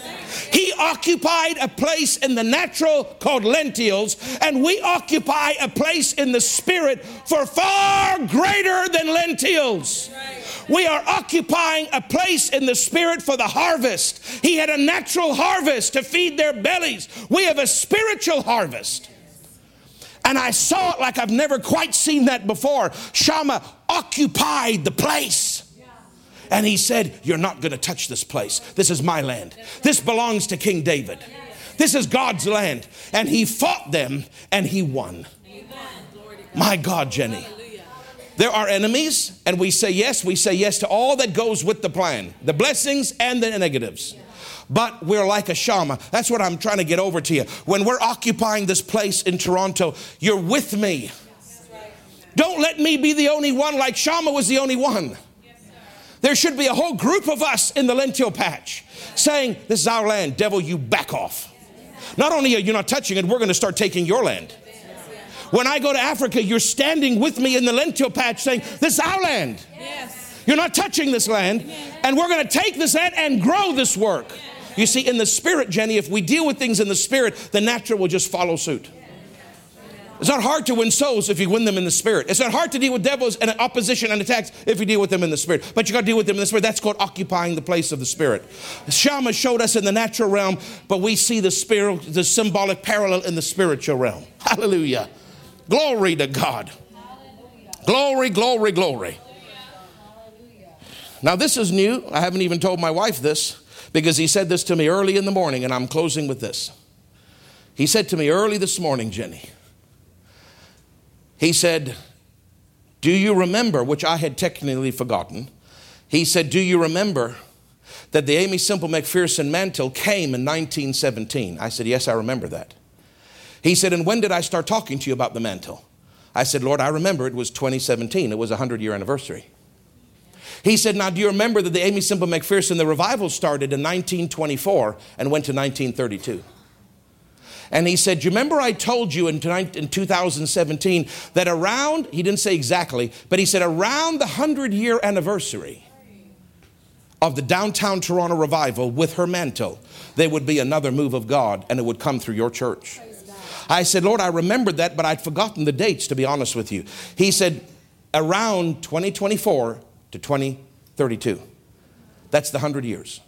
He occupied a place in the natural called lentils, and we occupy a place in the spirit for far greater than lentils. We are occupying a place in the spirit for the harvest. He had a natural harvest to feed their bellies. We have a spiritual harvest. And I saw it like I've never quite seen that before. Shammah occupied the place. And he said, You're not going to touch this place. This is my land. This belongs to King David. This is God's land. And he fought them and he won. My God, Jenny. There are enemies, and we say yes. We say yes to all that goes with the plan the blessings and the negatives. But we're like a Shammah. That's what I'm trying to get over to you. When we're occupying this place in Toronto, you're with me. Don't let me be the only one like Shammah was the only one. There should be a whole group of us in the lentil patch saying, This is our land. Devil, you back off. Not only are you not touching it, we're going to start taking your land. When I go to Africa, you're standing with me in the lentil patch saying, This is our land. You're not touching this land, and we're going to take this land and grow this work. You see, in the spirit, Jenny, if we deal with things in the spirit, the natural will just follow suit. It's not hard to win souls if you win them in the spirit. It's not hard to deal with devils and opposition and attacks if you deal with them in the spirit. But you got to deal with them in the spirit. That's called occupying the place of the spirit. Shammah showed us in the natural realm, but we see the spirit, the symbolic parallel in the spiritual realm. Hallelujah. Glory to God. Glory, glory, glory. Now, this is new. I haven't even told my wife this because he said this to me early in the morning, and I'm closing with this. He said to me early this morning, Jenny, he said, Do you remember, which I had technically forgotten? He said, Do you remember that the Aimee Semple McPherson mantle came in 1917? I said, Yes, I remember that. He said, And when did I start talking to you about the mantle? I said, Lord, I remember it was 2017. It was a 100 year anniversary. He said, Now, do you remember that the Aimee Semple McPherson, the revival started in 1924 and went to 1932? And he said, You remember I told you in, in 2017 that around, he didn't say exactly, but he said around the 100 year anniversary of the downtown Toronto revival with her mantle, there would be another move of God and it would come through your church. I said, Lord, I remembered that, but I'd forgotten the dates, to be honest with you. He said, around 2024 to 2032. That's the 100 years.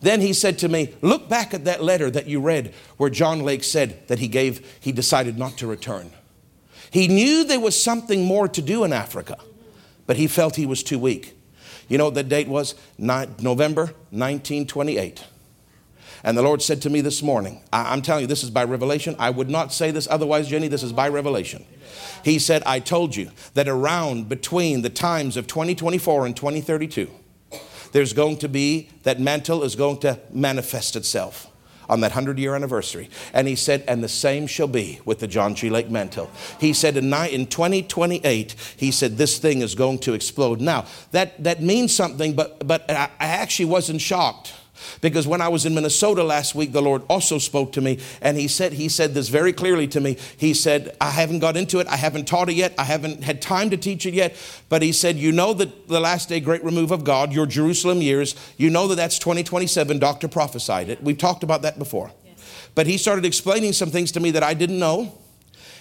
Then he said to me, Look back at that letter that you read where John Lake said that he gave, he decided not to return. He knew there was something more to do in Africa, but he felt he was too weak. You know what that date was? November 1928. And the Lord said to me this morning, I- am telling you, this is by revelation. I would not say this otherwise, Jenny. This is by revelation. He said, I told you that around between the times of 2024 and 2032, there's going to be, that mantle is going to manifest itself on that 100 year anniversary. And he said, and the same shall be with the John G. Lake mantle. He said, in, in 2028, he said, this thing is going to explode. Now, that, that means something, but, but I actually wasn't shocked because when I was in Minnesota last week, the Lord also spoke to me and he said, he said this very clearly to me. He said, I haven't got into it. I haven't taught it yet. I haven't had time to teach it yet. But he said, you know that the last day great remove of God, your Jerusalem years, you know that that's 2027. Doctor prophesied it. We've talked about that before. But he started explaining some things to me that I didn't know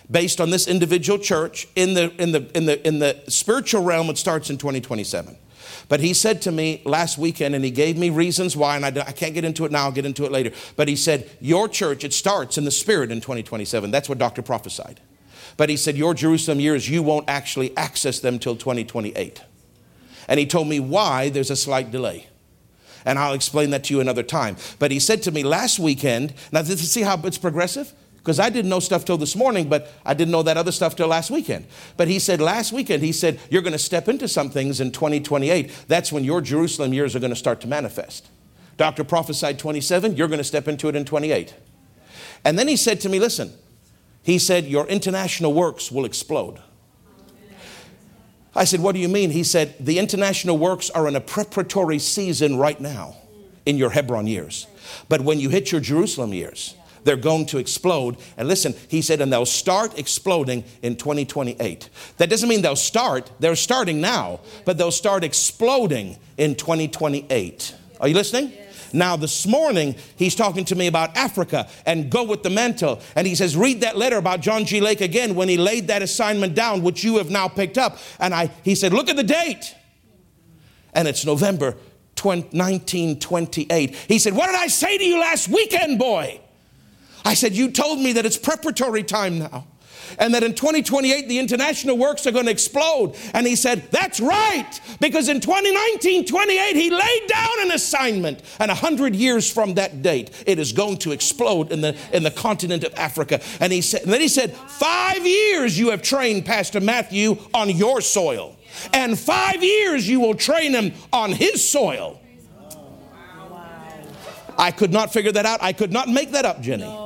based on this individual church in the, in the, in the, in the spiritual realm, it starts in 2027. But he said to me last weekend, and he gave me reasons why, and I, I, can't get into it now, I'll get into it later. But he said, Your church, it starts in the spirit in 2027. That's what Doctor prophesied. But he said, Your Jerusalem years, you won't actually access them till 2028. And he told me why there's a slight delay. And I'll explain that to you another time. But he said to me last weekend, now, to see how it's progressive? Because I didn't know stuff till this morning, but I didn't know that other stuff till last weekend. But he said last weekend, he said, You're going to step into some things in 2028. That's when your Jerusalem years are going to start to manifest. Doctor prophesied 27, you're going to step into it in 28. And then he said to me, Listen, he said, Your international works will explode. I said, What do you mean? He said, The international works are in a preparatory season right now in your Hebron years. But when you hit your Jerusalem years, they're going to explode. And listen, he said, and they'll start exploding in 2028. That doesn't mean they'll start, they're starting now, but they'll start exploding in 2028. Are you listening? Now, this morning, he's talking to me about Africa and go with the mantle. And he says, read that letter about John G. Lake again when he laid that assignment down, which you have now picked up. And I, he said, look at the date. And it's November 20, 1928. He said, What did I say to you last weekend, boy? I said, You told me that it's preparatory time now and that in 2028 the international works are going to explode. And he said, That's right, because in 2019 28 he laid down an assignment, and 100 years from that date it is going to explode in the, in the continent of Africa. And, he said, and then he said, Five years you have trained Pastor Matthew on your soil, and five years you will train him on his soil. I could not figure that out. I could not make that up, Jenny.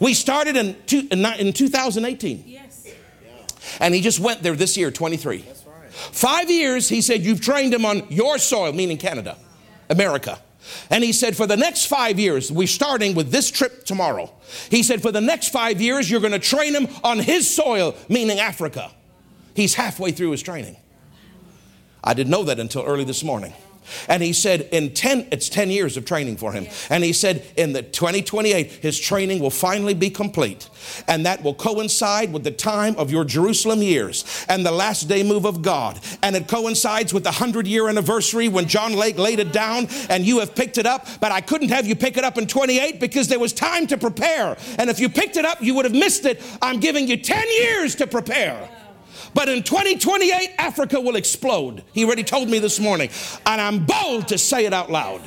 No. We started in, two, in 2018. Yes. And he just went there this year, 23. Right. Five years, he said, You've trained him on your soil, meaning Canada, America. And he said, For the next five years, we're starting with this trip tomorrow. He said, For the next five years, you're going to train him on his soil, meaning Africa. He's halfway through his training. I didn't know that until early this morning. And he said, in 10, it's 10 years of training for him. And he said, in the 2028, his training will finally be complete. And that will coincide with the time of your Jerusalem years and the last day move of God. And it coincides with the 100 year anniversary when John Lake laid it down and you have picked it up. But I couldn't have you pick it up in 28 because there was time to prepare. And if you picked it up, you would have missed it. I'm giving you 10 years to prepare. But in 2028, Africa will explode. He already told me this morning. And I'm bold to say it out loud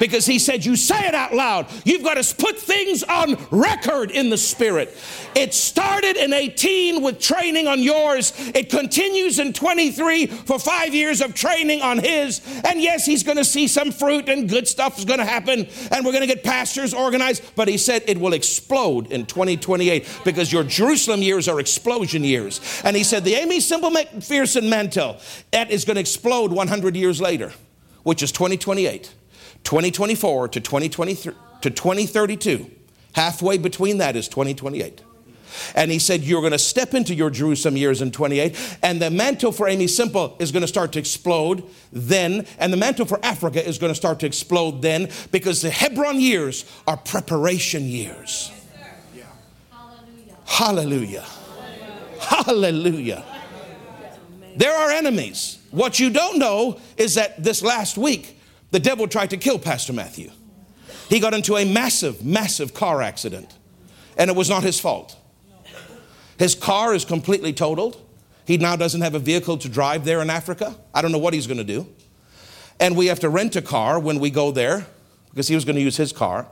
because he said, You say it out loud. You've got to put things on record in the spirit. It started in 18 with training on yours, it continues in 23 for five years of training on his. And yes, he's going to see some fruit and good stuff is going to happen, and we're going to get pastors organized. But he said it will explode in 2028 because your Jerusalem years are explosion years. And he said, The Aimee Semple McPherson mantle, that is going to explode 100 years later, which is 2028. 2024 to 2023 to 2032. Halfway between that is 2028. And he said, You're going to step into your Jerusalem years in 28, and the mantle for Aimee Semple is going to start to explode then, and the mantle for Africa is going to start to explode then, because the Hebron years are preparation years. Yes, Hallelujah. Hallelujah. Hallelujah. There are enemies. What you don't know is that this last week, the devil tried to kill Pastor Matthew. He got into a massive, massive car accident, and it was not his fault. His car is completely totaled. He now doesn't have a vehicle to drive there in Africa. I don't know what he's going to do. And we have to rent a car when we go there because he was going to use his car.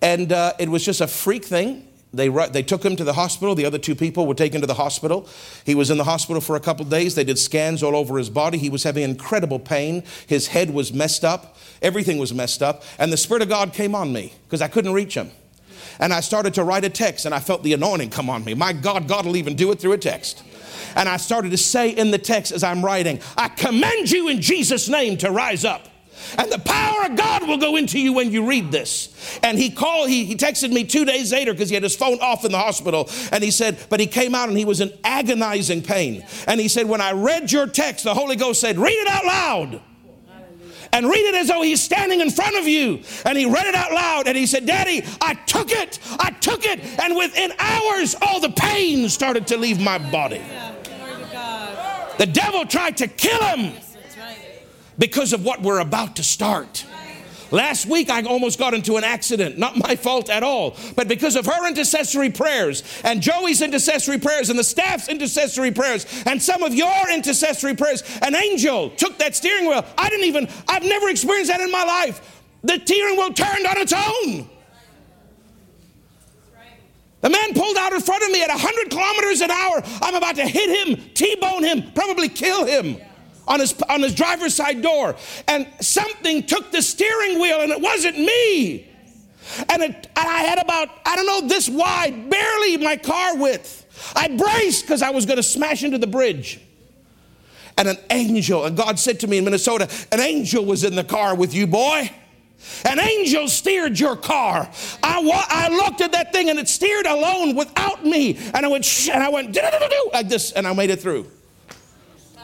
And uh, it was just a freak thing. They, they took him to the hospital. The other two people were taken to the hospital. He was in the hospital for a couple days. They did scans all over his body. He was having incredible pain. His head was messed up. Everything was messed up. And the Spirit of God came on me because I couldn't reach him. And I started to write a text, and I felt the anointing come on me. My God, God will even do it through a text. And I started to say in the text as I'm writing, I commend you in Jesus' name to rise up. And the power of God will go into you when you read this. And he called, he, he texted me two days later because he had his phone off in the hospital. And he said, but he came out and he was in agonizing pain. And he said, when I read your text, the Holy Ghost said, read it out loud and read it as though he's standing in front of you. And he read it out loud and he said, Daddy, I took it, I took it. And within hours, all the pain started to leave my body. The devil tried to kill him because of what we're about to start. Last week, I almost got into an accident. Not my fault at all, but because of her intercessory prayers and Joey's intercessory prayers and the staff's intercessory prayers and some of your intercessory prayers, an angel took that steering wheel. I didn't even, I've never experienced that in my life. The steering wheel turned on its own. The man pulled out in front of me at 100 kilometers an hour. I'm about to hit him, T bone him, probably kill him on his, on his driver's side door. And something took the steering wheel, and it wasn't me. And, it, and I had about, I don't know, this wide, barely my car width. I braced because I was going to smash into the bridge. And an angel, and God said to me in Minnesota, an angel was in the car with you, boy. An angel steered your car. I, wa- I looked at that thing and it steered alone without me. And I went, and I went, like this, and I made it through.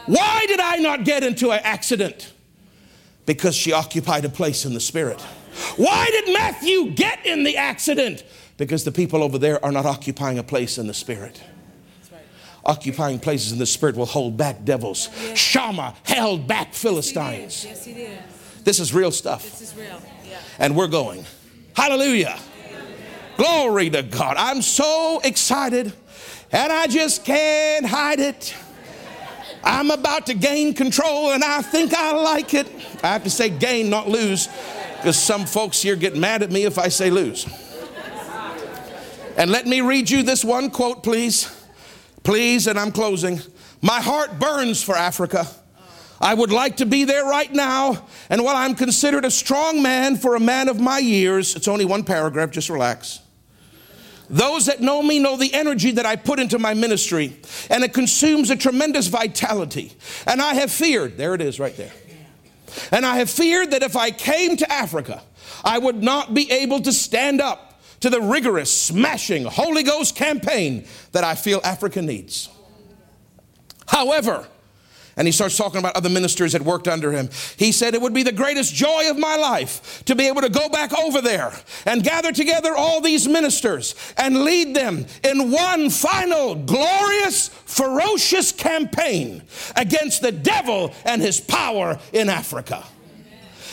Why did I not get into an accident? Because she occupied a place in the Spirit. Why did Matthew get in the accident? Because the people over there are not occupying a place in the Spirit. Occupying places in the Spirit will hold back devils. Yes. Shammah held back Philistines. Yes, he did. This is real stuff. This is real. Yeah. And we're going. Hallelujah. Glory to God. I'm so excited and I just can't hide it. I'm about to gain control and I think I like it. I have to say gain, not lose, because some folks here get mad at me if I say lose. And let me read you this one quote, please. Please, and I'm closing. My heart burns for Africa. I would like to be there right now. And while I'm considered a strong man for a man of my years, it's only one paragraph, just relax. Those that know me know the energy that I put into my ministry, and it consumes a tremendous vitality. And I have feared, there it is right there. And I have feared that if I came to Africa, I would not be able to stand up to the rigorous, smashing Holy Ghost campaign that I feel Africa needs. However, and he starts talking about other ministers that worked under him. He said, It would be the greatest joy of my life to be able to go back over there and gather together all these ministers and lead them in one final, glorious, ferocious campaign against the devil and his power in Africa.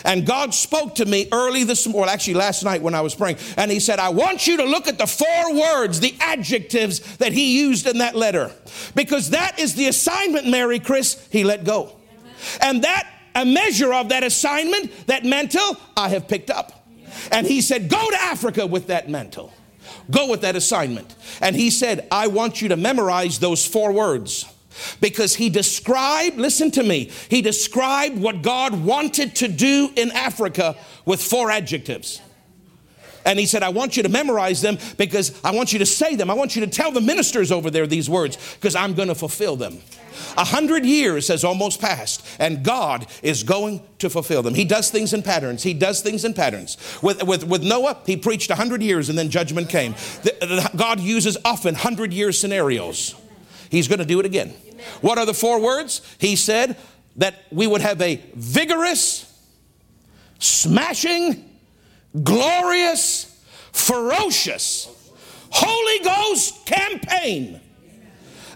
And God spoke to me early this morning, well, actually last night when I was praying, and He said, I want you to look at the four words, the adjectives that He used in that letter, because that is the assignment, Mary Chris, He let go. And that, a measure of that assignment, that mantle, I have picked up. And He said, Go to Africa with that mantle. Go with that assignment. And He said, I want you to memorize those four words because he described, listen to me, he described what God wanted to do in Africa with four adjectives. And he said, I want you to memorize them because I want you to say them. I want you to tell the ministers over there these words because I'm going to fulfill them. A hundred years has almost passed, and God is going to fulfill them. He does things in patterns. He does things in patterns. With, with, with Noah, he preached a hundred years and then judgment came. The, the, God uses often hundred year scenarios. He's going to do it again. What are the four words? He said that we would have a vigorous, smashing, glorious, ferocious Holy Ghost campaign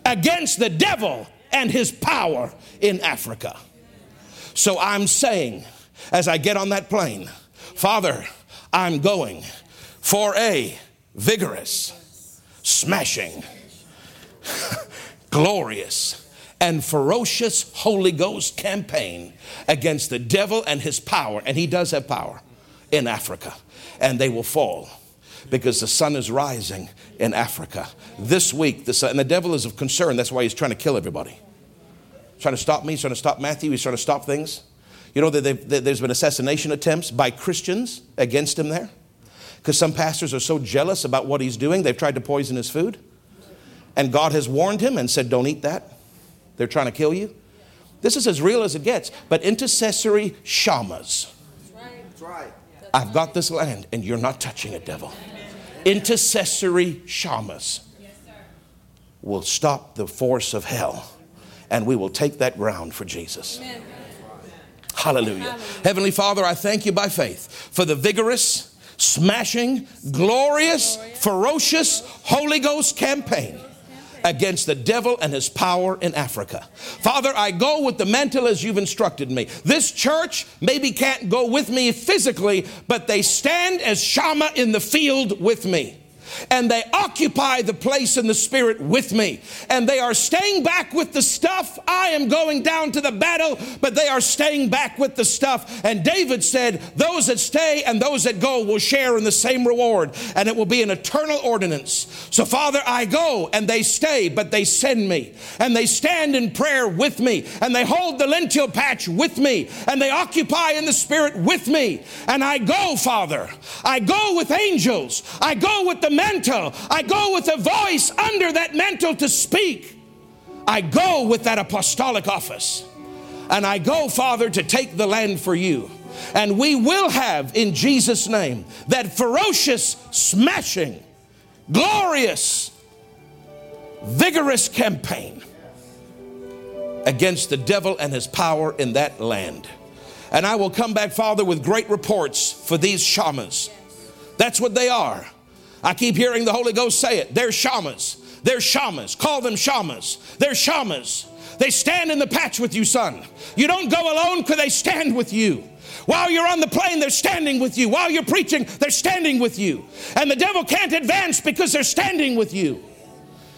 against the devil and his power in Africa. So I'm saying, as I get on that plane, Father, I'm going for a vigorous, smashing, glorious and ferocious Holy Ghost campaign against the devil and his power. And he does have power in Africa. And they will fall because the sun is rising in Africa. This week, the sun, and the devil is of concern. That's why he's trying to kill everybody. He's trying to stop me, he's trying to stop Matthew, he's trying to stop things. You know that there's been assassination attempts by Christians against him there? Because some pastors are so jealous about what he's doing, they've tried to poison his food. And God has warned him and said, Don't eat that. They're trying to kill you. This is as real as it gets. But intercessory Shammahs. That's right. I've got this land and you're not touching it, devil. Intercessory Shammahs will stop the force of hell and we will take that ground for Jesus. Hallelujah. Hallelujah. Heavenly Father, I thank you by faith for the vigorous, smashing, glorious, ferocious Holy Ghost campaign against the devil and his power in Africa. Father, I go with the mantle as you've instructed me. This church maybe can't go with me physically, but they stand as Shammah in the field with me and they occupy the place in the spirit with me. And they are staying back with the stuff. I am going down to the battle, but they are staying back with the stuff. And David said, Those that stay and those that go will share in the same reward, and it will be an eternal ordinance. So, Father, I go and they stay, but they send me, and they stand in prayer with me, and they hold the lentil patch with me, and they occupy in the spirit with me. And I go, Father. I go with angels. I go with the mantle. I go with a voice under that mantle to speak. I go with that apostolic office. And I go, Father, to take the land for you. And we will have, in Jesus' name, that ferocious, smashing, glorious, vigorous campaign against the devil and his power in that land. And I will come back, Father, with great reports for these Shammahs. That's what they are. I keep hearing the Holy Ghost say it. They're Shammahs. They're Shammahs. Call them Shammahs. They're Shammahs. They stand in the patch with you, son. You don't go alone because they stand with you. While you're on the plane, they're standing with you. While you're preaching, they're standing with you. And the devil can't advance because they're standing with you.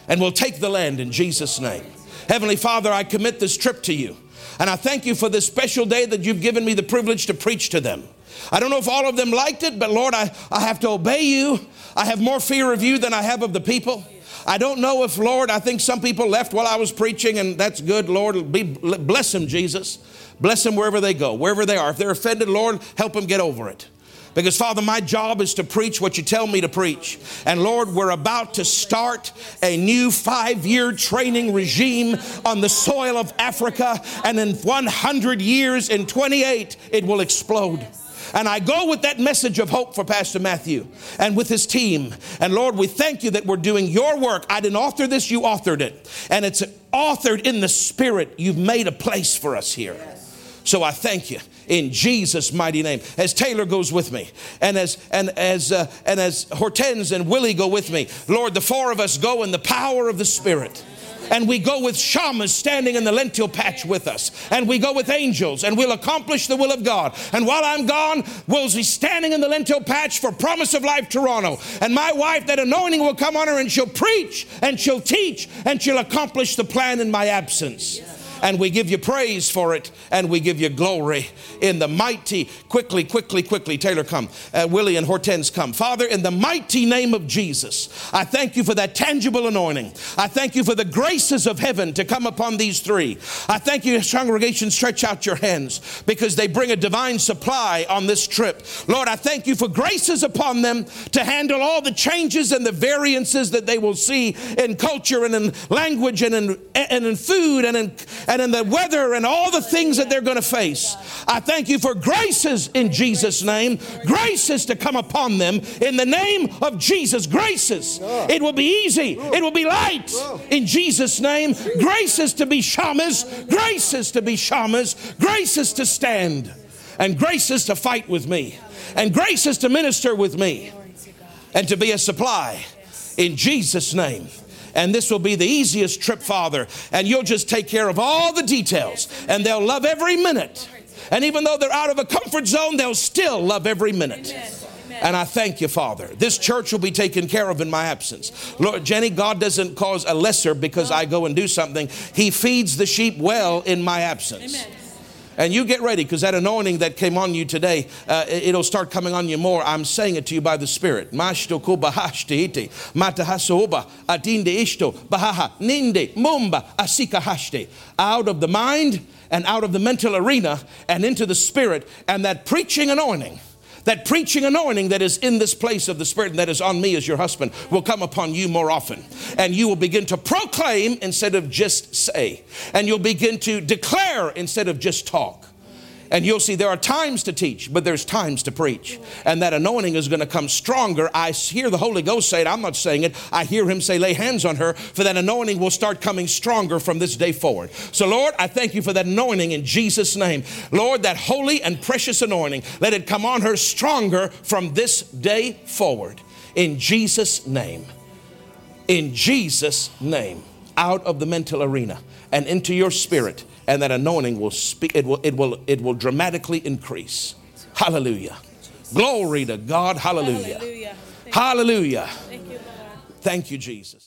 And we'll take the land in Jesus' name. Heavenly Father, I commit this trip to you. And I thank you for this special day that you've given me the privilege to preach to them. I don't know if all of them liked it, but Lord, I, I have to obey you. I have more fear of you than I have of the people. I don't know if, Lord, I think some people left while I was preaching, and that's good, Lord. Be, bless them, Jesus. Bless them wherever they go, wherever they are. If they're offended, Lord, help them get over it. Because, Father, my job is to preach what you tell me to preach. And, Lord, we're about to start a new five year training regime on the soil of Africa. And in 100 years, in 28, it will explode. And I go with that message of hope for Pastor Matthew and with his team. And Lord, we thank you that we're doing your work. I didn't author this, you authored it. And it's authored in the Spirit. You've made a place for us here. So I thank you in Jesus' mighty name. As Taylor goes with me, and as and as uh, and as Hortense and Willie go with me, Lord, the four of us go in the power of the Spirit and we go with shamans standing in the lentil patch with us, and we go with angels, and we'll accomplish the will of God. And while I'm gone, we'll be standing in the lentil patch for Promise of Life Toronto. And my wife, that anointing will come on her, and she'll preach, and she'll teach, and she'll accomplish the plan in my absence and we give you praise for it and we give you glory in the mighty, quickly, quickly, quickly, Taylor come, uh, Willie and Hortense come. Father, in the mighty name of Jesus, I thank you for that tangible anointing. I thank you for the graces of heaven to come upon these three. I thank you, congregation, stretch out your hands because they bring a divine supply on this trip. Lord, I thank you for graces upon them to handle all the changes and the variances that they will see in culture and in language and in, and in food and in, and in the weather and all the things that they're going to face. I thank you for graces in Jesus' name, graces to come upon them in the name of Jesus. Graces. It will be easy, it will be light in Jesus' name. Graces to be Shammahs, graces to be Shammahs, graces to stand, and graces to fight with me, and graces to minister with me, and to be a supply in Jesus' name and this will be the easiest trip, Father. And you'll just take care of all the details, and they'll love every minute. And even though they're out of a comfort zone, they'll still love every minute. And I thank you, Father. This church will be taken care of in my absence. Lord, Jenny, God doesn't cause a lesser because I go and do something. He feeds the sheep well in my absence. And you get ready because that anointing that came on you today, uh, it- it'll start coming on you more. I'm saying it to you by the Spirit. Out of the mind and out of the mental arena and into the Spirit and that preaching anointing. That preaching anointing that is in this place of the Spirit and that is on me as your husband will come upon you more often. And you will begin to proclaim instead of just say. And you'll begin to declare instead of just talk. And you'll see there are times to teach, but there's times to preach. And that anointing is going to come stronger. I hear the Holy Ghost say it. I'm not saying it. I hear him say, lay hands on her, for that anointing will start coming stronger from this day forward. So, Lord, I thank you for that anointing in Jesus' name. Lord, that holy and precious anointing, let it come on her stronger from this day forward. In Jesus' name. In Jesus' name. Out of the mental arena and into your spirit and that anointing will speak it will it will it will dramatically increase. Hallelujah. Glory to god. Hallelujah. Hallelujah. Thank, hallelujah. You, Lord. thank you jesus